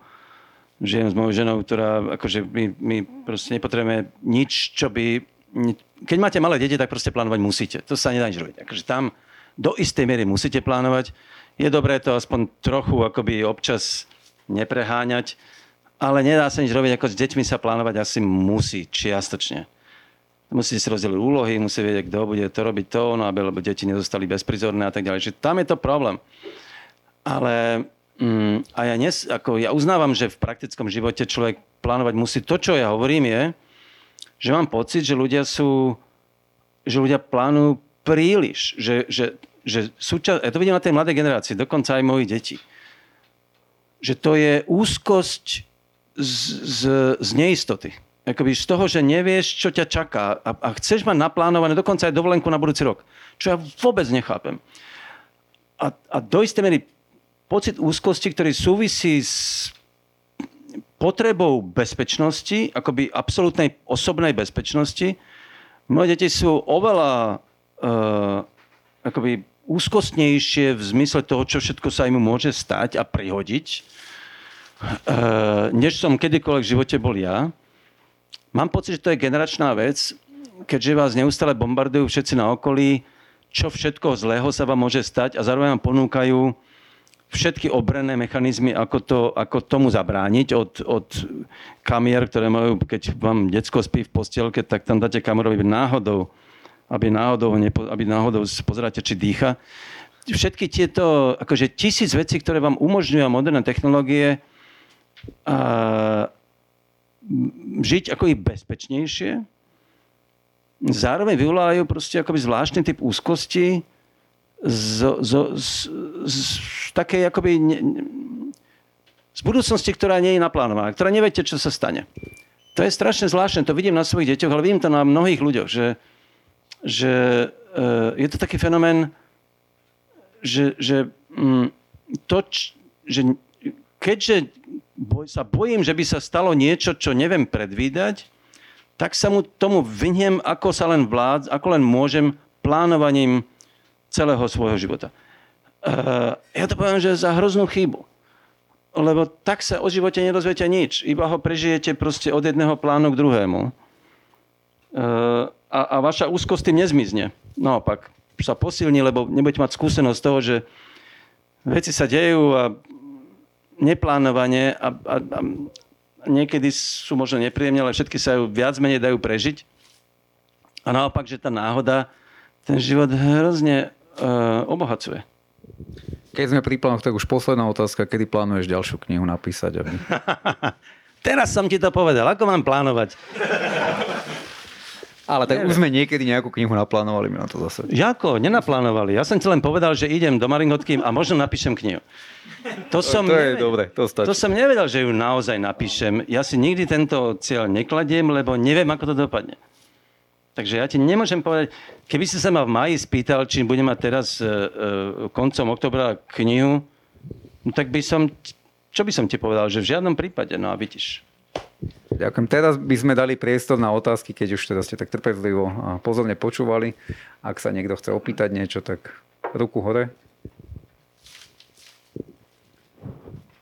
Speaker 2: žijem s mojou ženou, ktorá, akože my, my proste nepotrebujeme nič, čo by... Keď máte malé deti, tak proste plánovať musíte. To sa nedá nič robiť. Akože tam do istej miery musíte plánovať je dobré to aspoň trochu akoby občas nepreháňať, ale nedá sa nič robiť, ako s deťmi sa plánovať asi musí čiastočne. Musíte si rozdeliť úlohy, musí vedieť, kto bude to robiť to, no aby lebo deti nezostali bezprizorné a tak ďalej. Čiže tam je to problém. Ale mm, a ja, nes, ako ja uznávam, že v praktickom živote človek plánovať musí. To, čo ja hovorím, je, že mám pocit, že ľudia sú, že ľudia plánujú príliš. Že, že že súča- ja to vidím na tej mladej generácii, dokonca aj moji deti, že to je úzkosť z, z, z neistoty. Akoby z toho, že nevieš, čo ťa čaká a, a chceš mať naplánované dokonca aj dovolenku na budúci rok. Čo ja vôbec nechápem. A, a do istej mery pocit úzkosti, ktorý súvisí s potrebou bezpečnosti, akoby absolútnej osobnej bezpečnosti. Moje deti sú oveľa uh, akoby úzkostnejšie v zmysle toho, čo všetko sa im môže stať a prihodiť, e, než som kedykoľvek v živote bol ja. Mám pocit, že to je generačná vec, keďže vás neustále bombardujú všetci na okolí, čo všetko zlého sa vám môže stať a zároveň vám ponúkajú všetky obranné mechanizmy, ako, to, ako tomu zabrániť od, od kamier, ktoré majú, keď vám decko spí v postielke, tak tam dáte kameru, aby náhodou, aby náhodou, nepo, aby náhodou pozeráte, či dýcha. Všetky tieto, akože tisíc vecí, ktoré vám umožňujú moderné technológie, a, žiť ako i bezpečnejšie, zároveň vyvolávajú proste akoby zvláštny typ úzkosti, z, z, z, z takej akoby ne, z budúcnosti, ktorá nie je naplánovaná, ktorá neviete, čo sa stane. To je strašne zvláštne, to vidím na svojich deťoch, ale vidím to na mnohých ľuďoch, že, že uh, je to taký fenomén, že, že um, to, že keďže boj, sa bojím, že by sa stalo niečo, čo neviem predvídať, tak sa mu tomu vyhnem, ako sa len vlád, ako len môžem plánovaním celého svojho života. Uh, ja to poviem, že za hroznú chybu. Lebo tak sa o živote nedozviete nič. Iba ho prežijete proste od jedného plánu k druhému. Uh, a, a vaša úzkosť tým nezmizne. Naopak, sa posilní, lebo nebudete mať skúsenosť toho, že veci sa dejú a neplánovane a, a, a niekedy sú možno nepríjemné, ale všetky sa ju viac menej dajú prežiť. A naopak, že tá náhoda ten život hrozne uh, obohacuje.
Speaker 1: Keď sme pri plánoch, tak už posledná otázka, kedy plánuješ ďalšiu knihu napísať? Aby... <laughs>
Speaker 2: Teraz som ti to povedal, ako mám plánovať?
Speaker 1: Ale tak Neviem. už sme niekedy nejakú knihu naplánovali mi na to zase.
Speaker 2: Jako? Nenaplánovali. Ja som ti len povedal, že idem do Maringotky a možno napíšem knihu.
Speaker 1: To, som to je nevedel, dobre, to stačí.
Speaker 2: To som nevedel, že ju naozaj napíšem. Ja si nikdy tento cieľ nekladiem, lebo neviem, ako to dopadne. Takže ja ti nemôžem povedať, keby si sa ma v maji spýtal, či budem mať teraz e, e, koncom oktobra knihu, no tak by som, čo by som ti povedal, že v žiadnom prípade, no a vidíš.
Speaker 1: Ďakujem. Teraz by sme dali priestor na otázky, keď už teda ste tak trpezlivo a pozorne počúvali. Ak sa niekto chce opýtať niečo, tak ruku hore.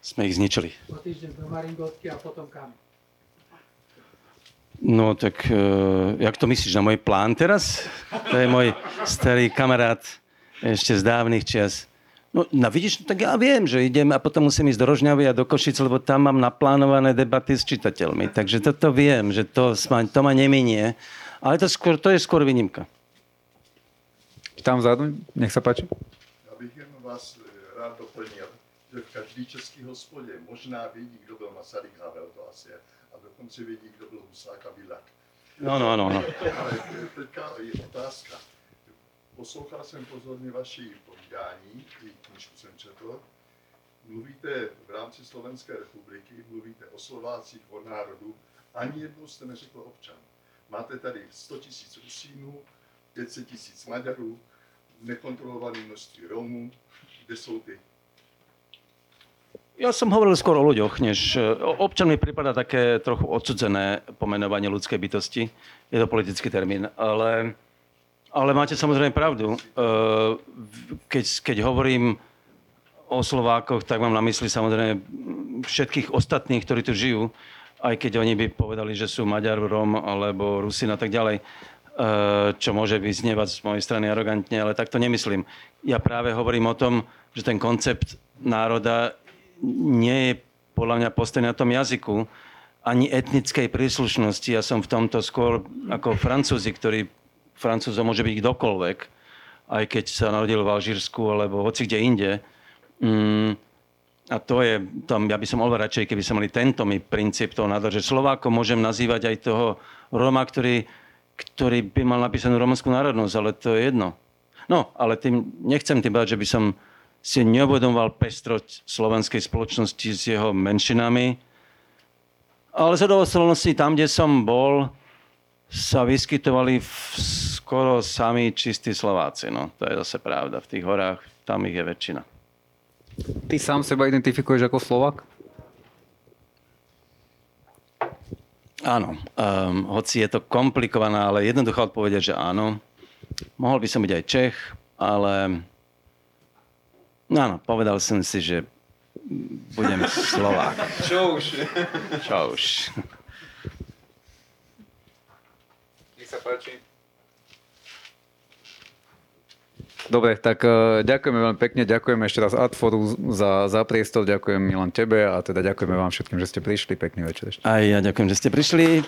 Speaker 2: Sme ich zničili.
Speaker 3: O týždeň do Maringotky a potom kam?
Speaker 2: No tak, uh, jak to myslíš, na môj plán teraz? To je môj starý kamarát ešte z dávnych čias. No, no vidíš, tak ja viem, že idem a potom musím ísť do Rožňavy a do Košic, lebo tam mám naplánované debaty s čitateľmi. Takže toto viem, že to, to ma neminie. Ale to, skôr, to je skôr výnimka.
Speaker 1: Tam vzadu, nech sa páči.
Speaker 4: Ja bych jen vás eh, rád doplnil, že v každý český hospodě možná vidí, kdo byl Masaryk Havel, to asi je dokonce vědí, kdo byl Husák a Vilak.
Speaker 2: No, no, no. no.
Speaker 4: Ale teďka je otázka. Poslouchal jsem pozorně vaši povídání, i knižku jsem četl. Mluvíte v rámci Slovenské republiky, mluvíte o Slovácích, o národu, ani jednou jste neřekl občan. Máte tady 100 tisíc Rusínů, 500 tisíc Maďarů, nekontrolované množství Romů, kde jsou ty
Speaker 2: ja som hovoril skôr o ľuďoch, než... Občan mi prípada také trochu odsudzené pomenovanie ľudskej bytosti. Je to politický termín, ale, ale máte samozrejme pravdu. E, keď, keď hovorím o Slovákoch, tak mám na mysli samozrejme všetkých ostatných, ktorí tu žijú, aj keď oni by povedali, že sú Maďar, Rom alebo Rusin a tak ďalej, e, čo môže vyznievať z mojej strany arogantne, ale tak to nemyslím. Ja práve hovorím o tom, že ten koncept národa nie je podľa mňa postavený na tom jazyku, ani etnickej príslušnosti. Ja som v tomto skôr ako francúzi, ktorý francúzom môže byť kdokoľvek, aj keď sa narodil v Alžírsku alebo hoci kde inde. Mm, a to je, tam, ja by som oveľa radšej, keby sme mali tento mi princíp toho nádor, že Slovákom môžem nazývať aj toho Roma, ktorý, ktorý by mal napísanú romanskú národnosť, ale to je jedno. No, ale tým, nechcem tým povedať, že by som si neuvedomoval pestroť slovenskej spoločnosti s jeho menšinami. Ale z okolností tam, kde som bol, sa vyskytovali skoro sami čistí Slováci. No, to je zase pravda. V tých horách, tam ich je väčšina.
Speaker 1: Ty sám seba identifikuješ ako Slovak?
Speaker 2: Áno. Um, hoci je to komplikované, ale jednoduchá odpoveď je, že áno. Mohol by som byť aj Čech, ale No áno, povedal som si, že budem Slovák.
Speaker 1: Čo už?
Speaker 2: Čo už.
Speaker 1: Nech sa páči. Dobre, tak uh, ďakujeme veľmi pekne, ďakujeme ešte raz Adforu za, za priestor, ďakujem Milan tebe a teda ďakujeme vám všetkým, že ste prišli. Pekný večer ešte.
Speaker 2: Aj ja ďakujem, že ste prišli.